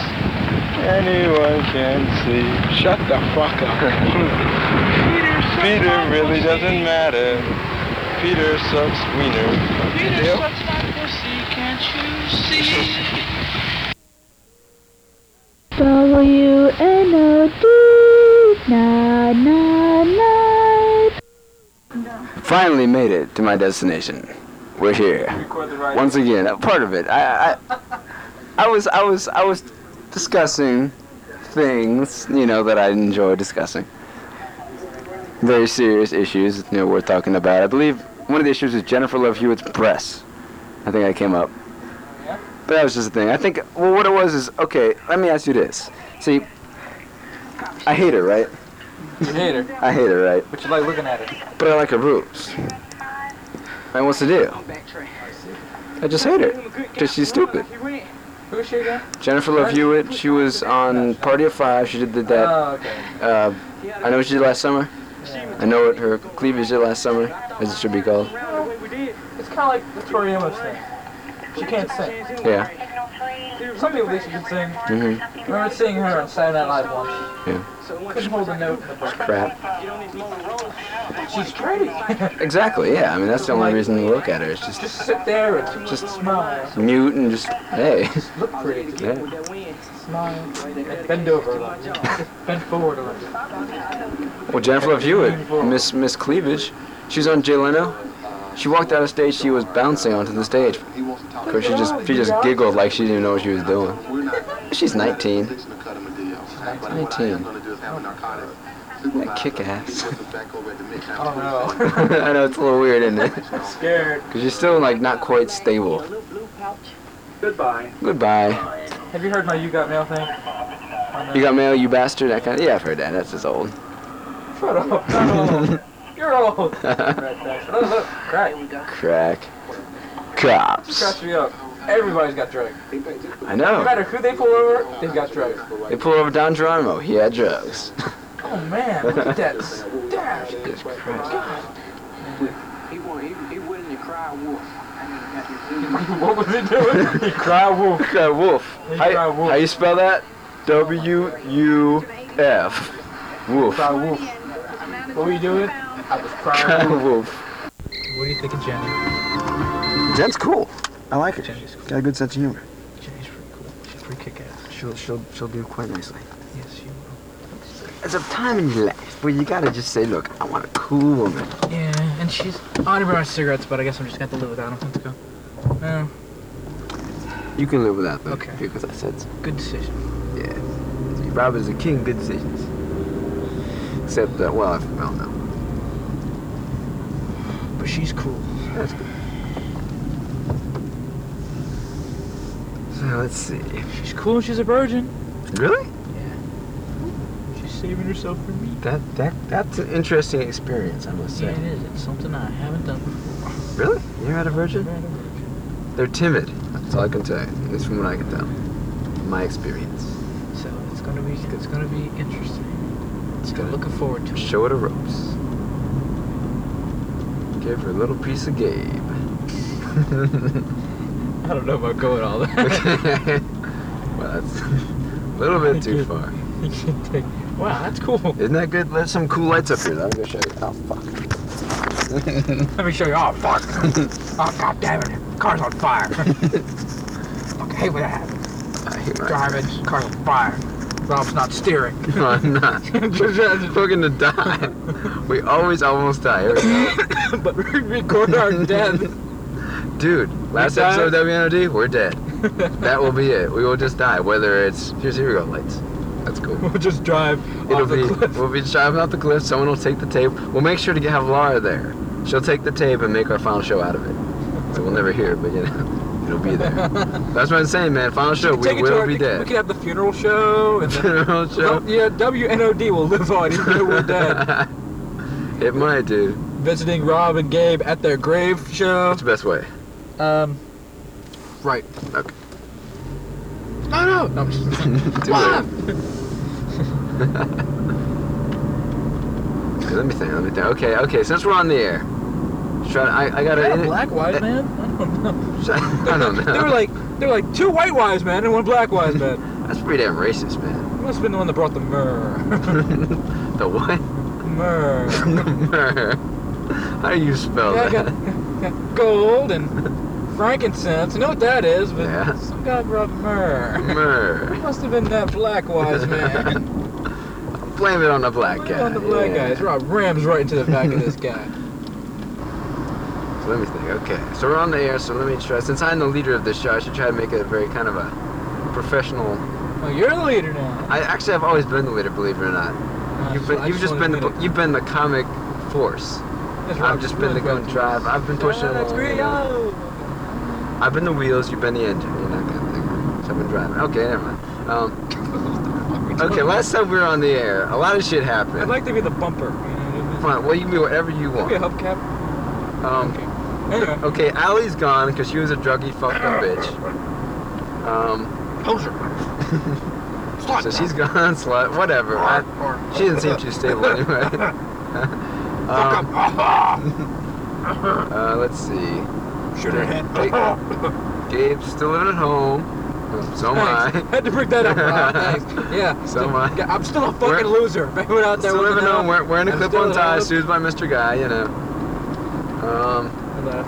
Anyone can see. Shut the fuck up. Peter Peter really doesn't matter. Peter sucks wiener. Peter sucks my pussy, can't you see? W N O D na na na. Finally made it to my destination. We're here. Once again, a part of it. I, I, I was, I was, I was discussing things, you know, that I enjoy discussing. Very serious issues, you know, worth talking about. I believe one of the issues is Jennifer Love Hewitt's breasts. I think I came up. But that was just a thing. I think, well, what it was is, okay, let me ask you this. See, I hate her, right? You hate her, I hate her, right? but you like looking at her. But I like her boobs. And what's the deal? I just hate her. Because she's stupid. Who is she again? Jennifer Love Hewitt, she was on Party of Five. She did the, that. Oh, okay. Uh, I know what she did last summer. I know what her cleavage did last summer, as it should be called. It's kind of like the Tori Amos thing. She can't sing. Yeah. Some people think she can sing. hmm I remember seeing her on Saturday Night Live once. Yeah. Couldn't hold a note in the book. Crap. She's pretty. Exactly. Yeah. I mean, that's the only reason to look at her. It's just just sit there and Just- just smile. mute and just hey. Look pretty. Yeah. Smile. And bend over a. Just bend forward a little. Well, Jennifer Love Hewitt, Miss Miss Cleavage, she's on Jay Leno. She walked out of stage. She was bouncing onto the stage. Of course, she just she just giggled like she didn't know what she was doing. She's 19. 19. That kick ass. Oh I know it's a little weird, isn't it? no. Scared. Because you're still like not quite stable. Goodbye. Goodbye. Have you heard my You Got Mail thing? You got mail, you bastard. That kind. Of, yeah, I've heard that. That's just old. Shut up. No. You're old. Look, look. Crack. Crack. Cops. Scratch me up. Everybody's got drugs. I know. No matter who they pull over, they've got drugs. They pulled over Don Geronimo. He had drugs. Oh man, look at that stash. What was he doing? he cried wolf. Cry wolf. He How, cried wolf. Wolf. How you spell that? W U F. Wolf. Cried wolf. What were you doing? I was crying wolf. wolf. What do you think of Jenny? Jen's cool. I like her. Jenny's cool. Got a good sense of humor. Jenny's pretty cool. She's pretty kick-ass. She'll she'll she'll do quite nicely. Yes, she will. There's a time in your life where you gotta just say, look, I want a cool woman. Yeah, and she's. I already brought my cigarettes, but I guess I'm just gonna have to live without them. Let's go. No, You can live without them. Okay. Because I said so. good decision. Yeah. Rob is a king. Good decisions. Except that, well, I well no. She's cool. That's good. So let's see. She's cool and she's a virgin. Really? Yeah. She's saving herself for me. That that that's an interesting experience, I must say. Yeah, it is. It's something I haven't done before. Really? You ever had a virgin? Never had a virgin. They're timid. That's all I can tell you. At least from what I can tell. My experience. So it's gonna be it's gonna be interesting. It's Gonna- looking forward to it. Show her the ropes. Give her a little piece of Gabe. I don't know about going all that. well, that's a little bit too far. Take- wow, that's cool. Isn't that good? There's some cool lights up here. Let me go show you. Oh, fuck. Let me show you. Oh fuck! Oh, oh god damn it! Car's on fire. I hate when that happens. I hate Driving, car's on fire. Rob's not steering. No, I'm not. We're gonna die. We always almost die. every time. but we record our death. Dude, last died? episode of WNOD, we're dead. That will be it. We will just die. Whether it's here's here we go lights. That's cool. We'll just drive It'll off the be cliff. we'll be driving off the cliff. Someone will take the tape. We'll make sure to get, have Laura there. She'll take the tape and make our final show out of it. So we'll never hear it, but you know, it'll be there. That's what I'm saying, man. Final show, We, we will our- be there. We could have the funeral show and then Funeral show. Well, yeah, WNOD will live on even though we're dead. it might, dude. Visiting Rob and Gabe at their grave show. What's the best way? Um, right. Okay. No, no, no. I'm just- Too late. Okay, let me think. Let me think. Okay, okay. Since we're on the air, try. I, I that a black wise man? Don't know. I don't know. They were like, they were like two white wise men and one black wise man. That's pretty damn racist, man. He must have been the one that brought the myrrh. the what? myrrh. Myrrh. How do you spell Yeah, I that? got, got gold and frankincense. I know what that is, but Yeah. some guy brought myrrh. Myrrh. Must have been that black wise man. Blame it on the black Look guy. on the black yeah. guy. It's Rob rams right into the back of this guy. So let me think. Okay, so we're on the air. So let me try. Since I'm the leader of this show, I should try to make it a very kind of a professional. Oh, you're the leader now. I actually have always been the leader, believe it or not. Uh, You've been, I you've just wanted been the you've been the comic force. That's I've just been the gun good. drive. I've been pushing Yeah, that's great. yo. I've been the wheels. You've been the engine. You know, kind of thing. So I've been driving. Okay, never mind. Um, okay, last time we were on the air, a lot of shit happened. I'd like to be the bumper. You know, Fine. Well, you can be whatever you maybe a hubcap. Um, Okay. Anyway. okay, Allie's gone because she was a druggy, fucked up bitch. Um, Poser. Slut. so she's gone, slut, whatever. I, she didn't seem too stable anyway. um, uh, let's see. Shoot her head. Gabe's still living at home. So am I. Thanks. Had to bring that up. Thanks. Yeah. So am I. Yeah, I'm still a fucking We're- loser. If anyone out there Still living know, on, wearing, wearing a clip-on tie, shoes by Mr. Guy, you know. Um, And, uh,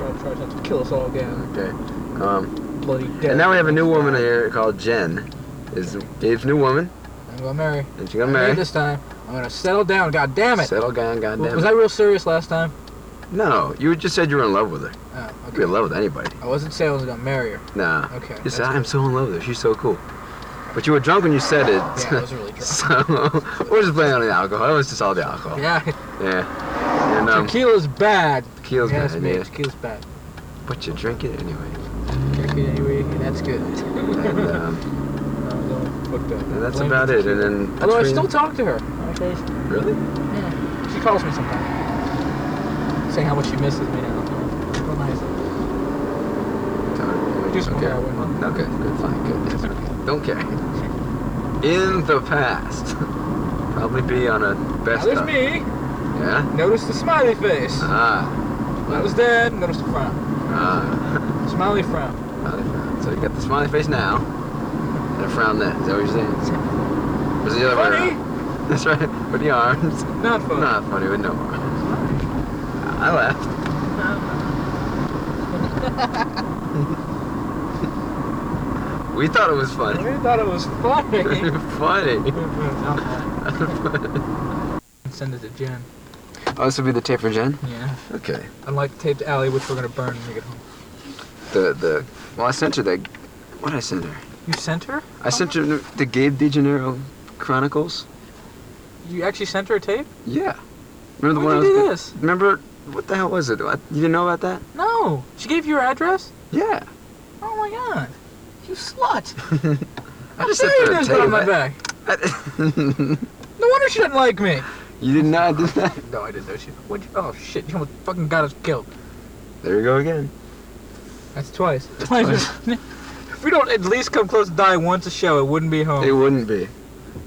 Rob tries not to kill us all again. okay. Um, Bloody dead. and now we have a new woman here called Jen. Is Gabe's new woman, I'm gonna marry. and she got I'm married married. this time. I'm gonna settle down. God damn it. Settle down, God goddamn. Was I real serious last time? No, you just said you were in love with her. Oh, You could be in love with anybody. I wasn't saying I was gonna marry her. Nah. Okay. You said, I'm so in love with her. She's so cool. But you were drunk when you said it. Yeah, I was really drunk. so, we're just playing on the alcohol. It was just all the alcohol. Yeah. Yeah. And, um, Tequila's bad. tequila's yes, bad, yeah. Tequila's bad. But you drink it anyway. Drink it anyway, and that's good. And, um, and that's about it. And then Although I still talk to her. Really? Yeah. She calls me sometimes. Saying how much she misses me now. Real nice. Okay. Okay, good, fine, good. Okay. Don't care. In the past. Probably be on a Now best there's of. me. Yeah? Notice the smiley face. Ah. That was dead. Notice the frown. Ah. Smiley frown. Smiley frown. So you got the smiley face now, and a frown then. Is that what you're saying? Was the other way Funny? around? That's right. With the arms. Not funny. Not funny with no arms. I laughed. we thought it was funny. We thought it was funny. funny. Send it to Jen. Oh, this would be the tape for Jen? Yeah. Okay. Unlike the tape to Allie, which we're gonna burn when we get home. The, the, well, I sent her the, what did I send her? You sent her? I sent her the Gabe DeGenero Chronicles. You actually sent her a tape? Yeah. Remember the one you I do was this? Remember, what the hell was it? What- You didn't know about that? No. She gave you her address? Yeah. Oh my god. You slut. I just How sent her you a just put on my tape. back? No wonder she doesn't like me. You did not do that? No, I didn't know she. What? Oh shit! You almost fucking got us killed. There you go again. That's twice. Twice. if we don't at least come close to dying once a show, it wouldn't be home. It wouldn't be.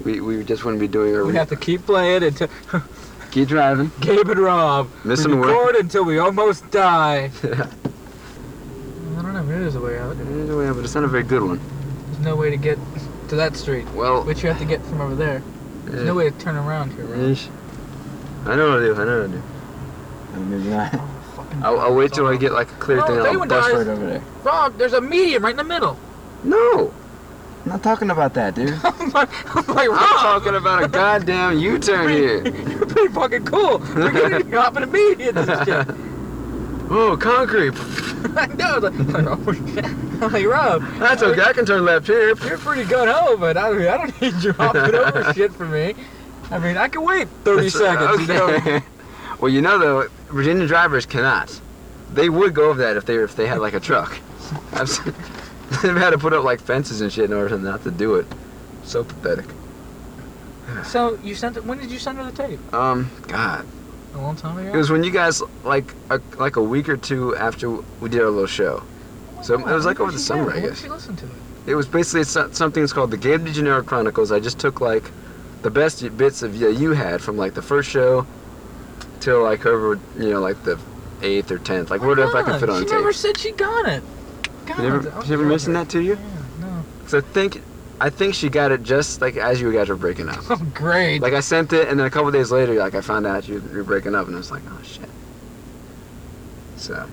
We, we just wouldn't be doing our. We'd have to keep playing until Keep driving. Gabe and Rob. Missing we work. record until we almost die. Yeah. I don't know. Maybe there's a way out. There's a way, out, but it's not a very good one. There's no way to get to that street, Well, which you have to get from over there. There's no way to turn around here, right? Yeesh. I know what to do. I know what to do. Maybe not. I'll, I'll wait till I get like a clear Oh, thing if and I'll anyone bust dies- right over there. Rob, there's a median right in the middle. No. I'm not talking about that, dude. I'm like, I'm like I'm Rob, talking about a goddamn U-turn here. you're pretty fucking cool. We're getting hopping a median and shit. Oh, concrete. I know. It's like, oh, shit. I'm like, Rob, That's okay. I can turn left here. you're pretty gun ho, but I, I don't need you hopping over shit for me. I mean, I can wait 30 That's- seconds. You know? well, you know though, Virginia drivers cannot. They would go over that if they if they had like a truck. They've had to put up like fences and shit in order not to do it. So pathetic. So you sent it. When did you send her the tape? Um, God, A long time ago. it was when you guys like a, like a week or two after we did our little show. So it was like over the summer, I guess. When did she listen to it? It was basically something that's called the Gabe DeGenero Chronicles. I just took like the best bits of yeah, you had from like the first show till like over you know like the eighth or tenth, like what if I can fit on she tape. never said she got it. God, You never, she never mentioned that to you? Yeah, no. Cause I think, I think she got it just like as you guys were breaking up. Oh, great. Like I sent it, and then a couple days later, like I found out you were breaking up, and I was like, oh shit. So,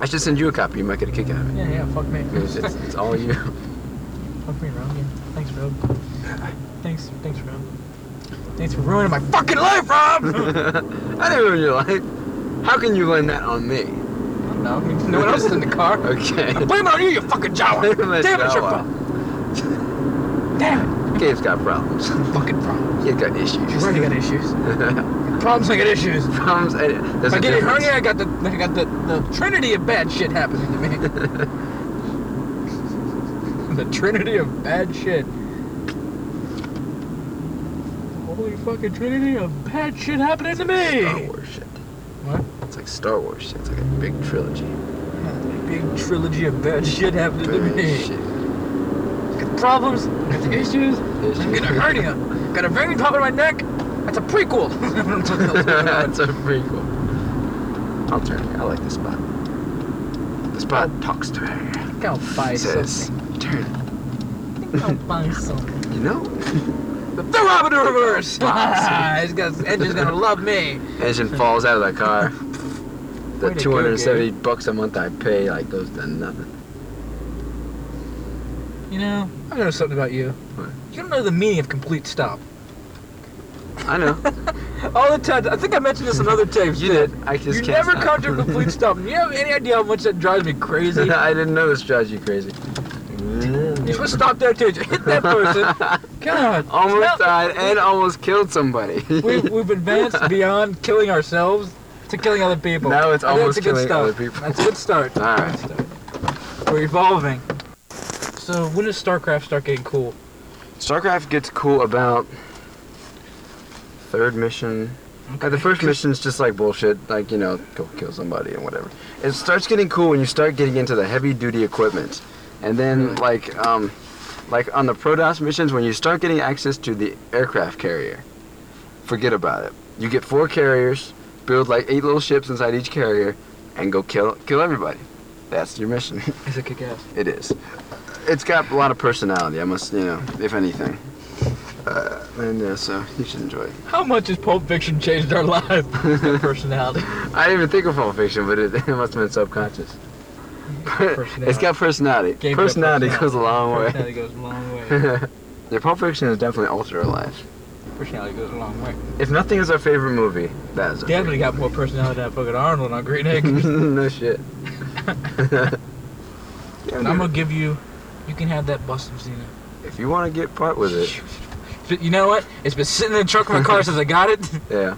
I should send you a copy. You might get a kick out of it. yeah, yeah. Fuck me. It's, it's, it's all you. Fuck me. Yeah. Thanks, Rob. Thanks, thanks, Rob. Thanks for ruining my fucking life, Rob. I didn't ruin your life. How can you blame that on me? no, no one else is in the car. Okay. I blame it on you, you fucking Jawa. Blame it, Damn it, your Jawa. fault. Damn Gabe's got problems. Fucking problems. He's got issues. You already got issues. Problems, I got issues. problems. I, There's If I a get a difference. hernia, I got the I got the, the trinity of bad shit happening to me. the trinity of bad shit. Fucking trinity of bad shit happening to me. Star Wars shit. What? It's like Star Wars shit. It's like a big trilogy. Big trilogy of bad shit happening to me. shit. Got problems. Got issues. I'm getting a hernia. Got a vein top of my neck. That's a prequel. That's a prequel. I'll turn. I like this spot. The spot talks to her. Go buy Says, something. turn I'll find something. You know? Throw Robin in reverse! Ah, he's his engine's gonna love me. Engine falls out of the car. The Way to go, 270 bucks a month I pay like goes to nothing. You know, I know something about you. You don't know the meaning of complete stop. I know. All the time. I think I mentioned this in other tapes. You did. I just You can't never stop. come to a complete stop. Do you have any idea how much that drives me crazy? I didn't know this drives you crazy. Supposed to stop there too. Hit that person. God. Almost died and almost killed somebody. We've, we've advanced beyond killing ourselves to killing other people. Now it's almost that's a good killing start. other people. That's a good start. All right. We're evolving. So when does StarCraft start getting cool? StarCraft gets cool about third mission. Uh, the first mission's just like bullshit, like you know, go kill somebody and whatever. It starts getting cool when you start getting into the heavy duty equipment, and then like um, like on the Protoss missions when you start getting access to the aircraft carrier. Forget about it. You get four carriers, build like eight little ships inside each carrier, and go kill kill everybody. That's your mission. Is it kick ass? It is. It's got a lot of personality. I must, you know, if anything. Uh, and yeah, so you should enjoy it. How much has Pulp Fiction changed our lives? personality. I didn't even think of Pulp Fiction, but it, it must have been subconscious. It's got personality. Game's personality goes a long way. Personality goes a long way. yeah, Pulp Fiction has definitely altered our lives. Personality goes a long way. If nothing is our favorite movie, that is Definitely got more personality than fucking Arnold on Green Acres. no shit. And I'm gonna give you. You can have that Boston Xena. If you want to get part with it, you know what? It's been sitting in the trunk of my car since I got it. yeah,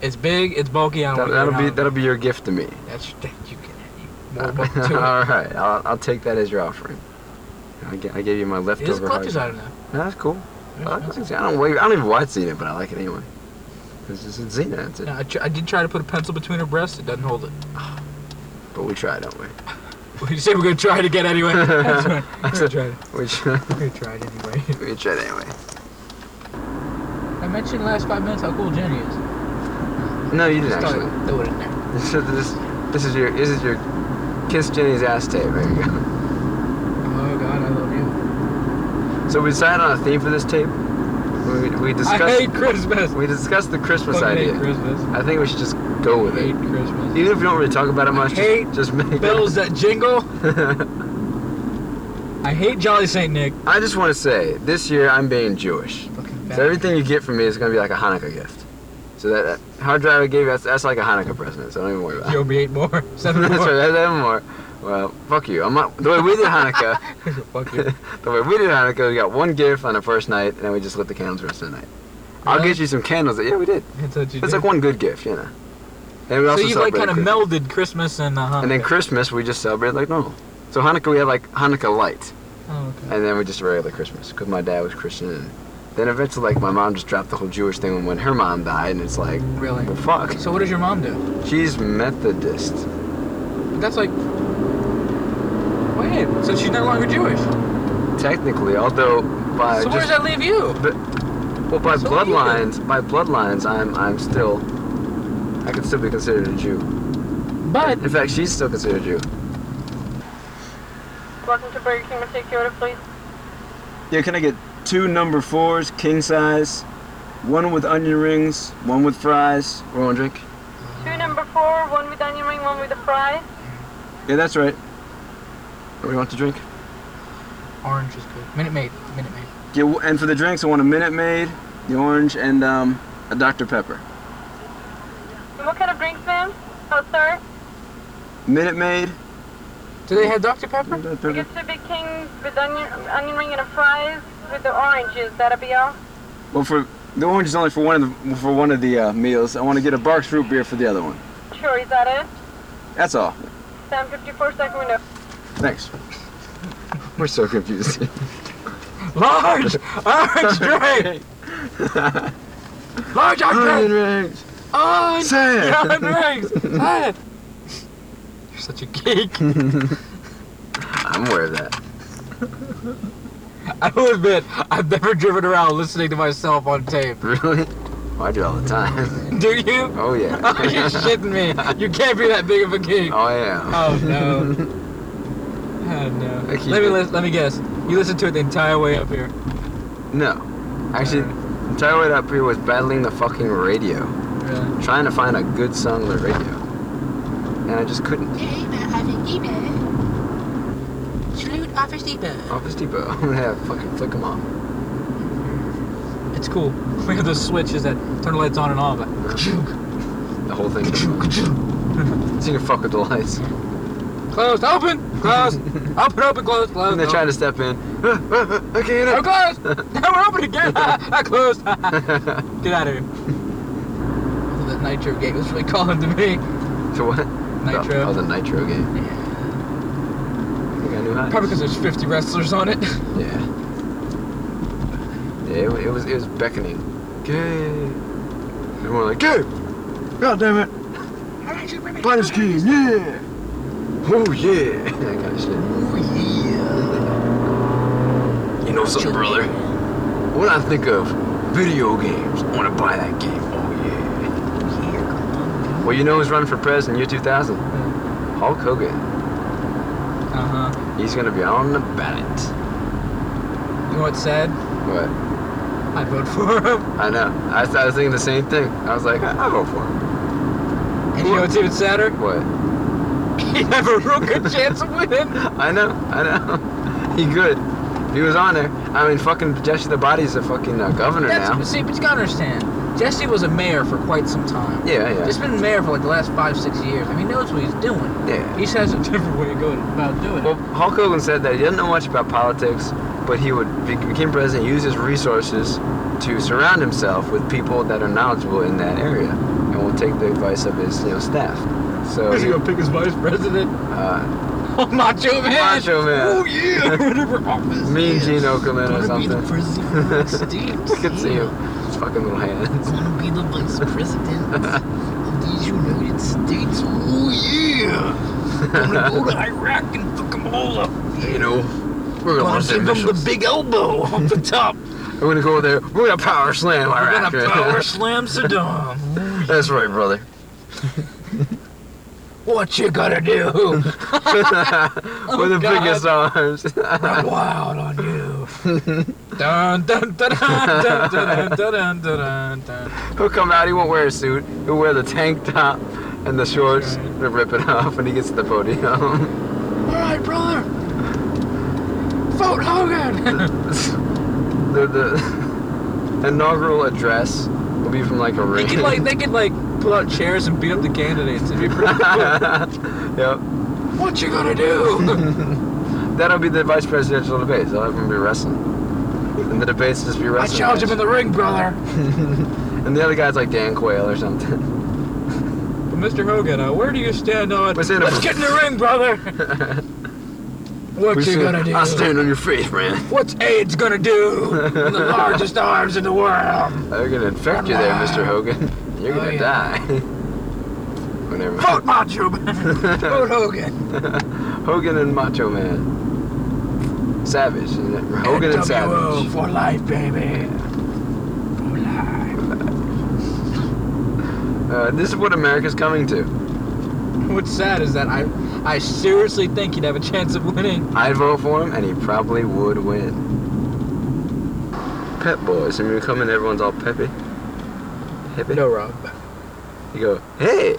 It's big. It's bulky. I don't that, that'll be that'll be your gift to me. That's that Uh, all right, I'll, I'll take that as your offering. I, gave you my leftover. Is hard out of now. No, that's cool. I. I don't. wait- I don't even watch Xena, but I like it anyway. It's just it's Xena. That's it. I, tr- I did try to put a pencil between her breasts. It doesn't hold it. But we try, don't we? We say we're gonna try it again anyway. That's right. We're gonna try it. We try. We're gonna try it anyway. we tried anyway. I mentioned last five minutes how cool Jenny is. No, you didn't Just thought actually. I'd Throw it in there. This, this, this is your this is your kiss Jenny's ass tape. There you go. Oh God, I love you. So we decided on a theme for this tape. We, we discussed. I hate Christmas. We discussed the Christmas idea. Christmas. I think we should just go with I it. hate Christmas. Even if we don't really talk about it much, just- hate just, make Bells that jingle. I hate Jolly Saint Nick. I just want to say, this year I'm being Jewish. So everything you get from me is gonna be like a Hanukkah gift. So that, that hard drive I gave you, that's, that's like a Hanukkah present. So don't even worry about it. You owe me eight more. Seven that's more. right. That's seven more. Well, fuck you. I'm not. The way we did Hanukkah, Fuck you. the way we did Hanukkah, we got one gift on the first night, and then we just lit the candles the rest of the night. I'll Really? get you some candles. Yeah, we did. That's what you It's did. like one good gift, you know. And we so also you like kind of Christmas. melded Christmas and uh, Hanukkah. And then Christmas, we just celebrated like normal. So Hanukkah, we had like Hanukkah light. Oh, okay. And then we just regular Christmas because my dad was Christian. And then eventually, like, my mom just dropped the whole Jewish thing when her mom died, and it's like, Really? well, fuck. So what does your mom do? She's Methodist. But that's like. Wait, so she's no longer Jewish. Technically, although by so where does that leave you? but, well, by So what do you bloodlines, by bloodlines, I'm I'm still I could still be considered a Jew. But In fact, she's still considered a Jew. Welcome to Burger King. Will take your order, please. Yeah, can I get two number fours, king size, one with onion rings, one with fries, or one drink? Two number four, one with onion ring, one with the fries. Yeah, that's right. What do you want to drink? orange is good. Minute Maid. Minute Maid. Yeah, and for the drinks, I want a Minute Maid, the orange, and um, a Dr. Pepper. And what kind of drinks, ma'am? Oh, sir. Minute Maid. Do they have Dr. Pepper? We get two big kings with onion, onion ring and a fries with the oranges. That'll be all. Well, for the orange is only for one of the for one of the uh, meals. I want to get a Barq's root beer for the other one. Sure, is that it? That's all. 754 second window. Thanks. We're so confused. Large orange drink. Large Onion orange drink. rings. Orange Say onion rings. Say. You're such a geek. I'm aware of that. I will admit, I've never driven around listening to myself on tape. Really? Well, I do all the time. Do you? Oh yeah. Oh, you're shitting me. You can't be that big of a geek. Oh yeah. Oh no. Oh, no. Let me it- let me guess. You listened to it the entire way up here. No. Actually, the entire way up here was battling the fucking radio. Really? Trying to find a good song on the radio. And I just couldn't. Salute Office Depot. Office Depot. yeah, fucking flick them off. It's cool. We have those switches that turn the lights on and off. Like, The whole thing. so you can fuck with the lights. closed, open, closed, open, open, closed, closed. And they're trying to step in. I can't. I'm closed. Now we're open again. I closed. Get out of here. That Nitro game was really calling to me. To what? Nitro. Oh, the Nitro game. I got new highs. Probably because there's 50 wrestlers on it. Yeah. Yeah, it, it was it was beckoning. Gay. Everyone like gay. God damn it. Play this game, yeah. Oh yeah. That kind of shit. Oh yeah. You know something, brother? When I think of video games, I want to buy that game. Oh yeah. Well, you know who's running for president year 2000? Hulk Hogan. He's gonna be on the ballot. You know what's sad? What? I'd vote for him. I know. I, I was thinking the same thing. I was like, I- I'll vote for him. And you know what's even sadder? What? He have a real good chance of winning. I know. I know. he good. He was on there. I mean, fucking Jesse the Body's a fucking uh, governor That's, now. see, but you gotta understand. Jesse was a mayor for quite some time. Yeah, yeah. He's been mayor for like the last five, six years. I mean, he knows what he's doing. Yeah. He just has a different way of going about doing Well, it. Hulk Hogan said that he didn't know much about politics, but he would be, became president, use his resources to surround himself with people that are knowledgeable in that area, and will take the advice of his, you know, staff. So, Who's he gonna pick his vice president? uh, Macho Man. Macho Man. Oh yeah. Whatever office. Mean Gene Okerlund or Gonna be the something. president the United I could see him. His fucking little hands. Gonna be the vice president of these United States. Oh yeah. Gonna go to Iraq and fuck them all up. You know, we're gonna Gonna give them the big elbow off the top. We're gonna go over there. We're gonna power slam We're Iraq. gonna power slam Saddam. That's right, brother. What you gonna do? With the God. biggest arms. I'm wild on you. dun, dun, dun, dun, dun, dun, dun, dun, dun, dun. He'll come out. He won't wear a suit. He'll wear the tank top and the shorts. and rip it off when he gets to the podium. All right, brother. Vote Hogan. the the inaugural address will be from like a they could like they could like pull out chairs and beat up the candidates. It'd be pretty cool. yep. what you gonna do? That'll be the vice presidential debates. I'll have him be wrestling. And the debates just be wrestling. I challenge him in the ring, brother. and the other guy's like Dan Quayle or something. But Mr. Hogan, uh, where do you stand on? What's in it? Let's get in the ring, brother. What We you said, gonna do? I'll stand on your face, man. What's AIDS gonna do? in the largest arms in the world. They're gonna infect you there, Mr. Hogan. You're Oh, gonna yeah. die. Whatever. Vote Macho Man. Vote Hogan. Hogan and Macho Man. Savage. isn't? Hogan and Savage. for life, baby. For life. Uh, this is what America's coming to. What's sad is that I, I seriously think he'd have a chance of winning. I'd vote for him, and he probably would win. Pep boys. I mean, we come in, everyone's all peppy. Hippie. No, Rob. You go, hey,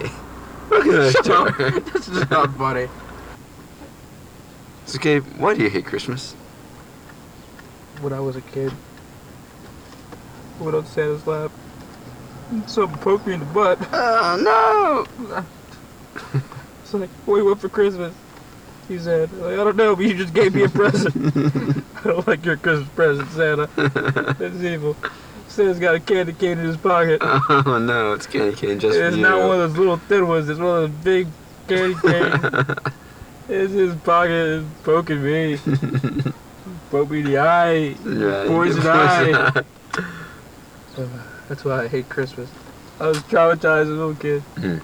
look at this Shut up. door. This is not funny. So, Gabe, why do you hate Christmas? When I was a kid, I went on Santa's lap. Something poked me in the butt. Oh, It's like, what do you want for Christmas? He said, like, I don't know, but you just gave me a present. I don't like your Christmas present, Santa. That's evil. Santa's got a candy cane in his pocket. Oh, no, it's candy cane just it's for you. not one of those little thin ones. It's one of those big candy canes. it's his pocket. It's poking me. Poke me in the eye. Yeah, Poison eye. That's why I hate Christmas. I was traumatized as a little kid. Mm.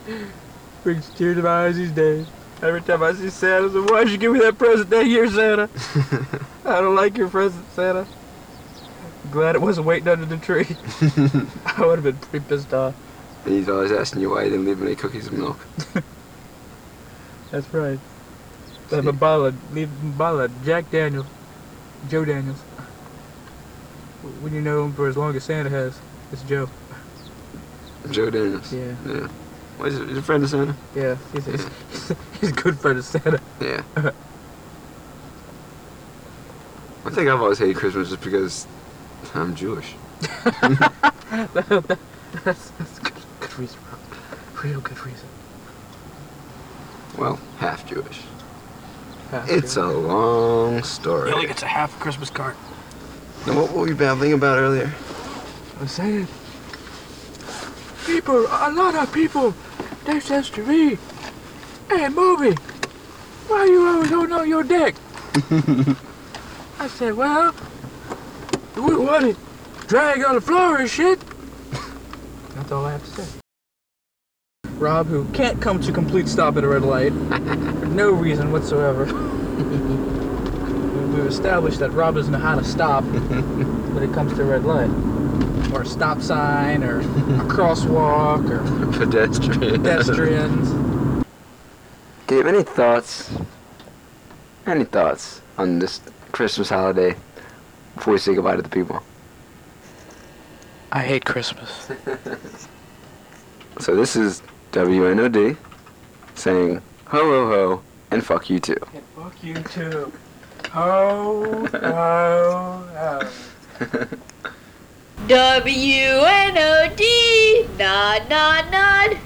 Brings tears to my eyes these days. Every time I see Santa, I say, why'd you give me that present that year, Santa? I don't like your present, Santa. Glad it wasn't waiting under the tree. I would have been pretty pissed off. And he's always asking you why you didn't leave any cookies and milk. That's right. They have a bottle of, leave a bottle of Jack Daniels, Joe Daniels. When you know him for as long as Santa has, it's Joe. Joe Daniels. Yeah. Yeah. What is it? Is a friend of Santa? Yeah, he's, he's, he's a good friend of Santa. Yeah. I think I've always hated Christmas just because I'm Jewish. that's, that's good, good reason, bro. Real good reason. Well, half Jewish. Half It's a long story. He only gets a half Christmas card. Now, what were we babbling about earlier? I was saying, people, a lot of people, they says to me, hey, movie, why you always holding on your dick? I said, well, you wouldn't want it drag on the floor and shit. That's all I have to say. Rob, who can't come to complete stop at a red light for no reason whatsoever. We- We've established that Rob doesn't know how to stop when it comes to a red light. Or a stop sign, or a crosswalk, or Pedestrian. pedestrians. Do you have any thoughts? Any thoughts on this Christmas holiday before we say goodbye to the people? I hate Christmas. So this is WNOD saying ho ho ho and fuck you too. And Fuck you too. Ho, ho, ho. W N O D. Na na na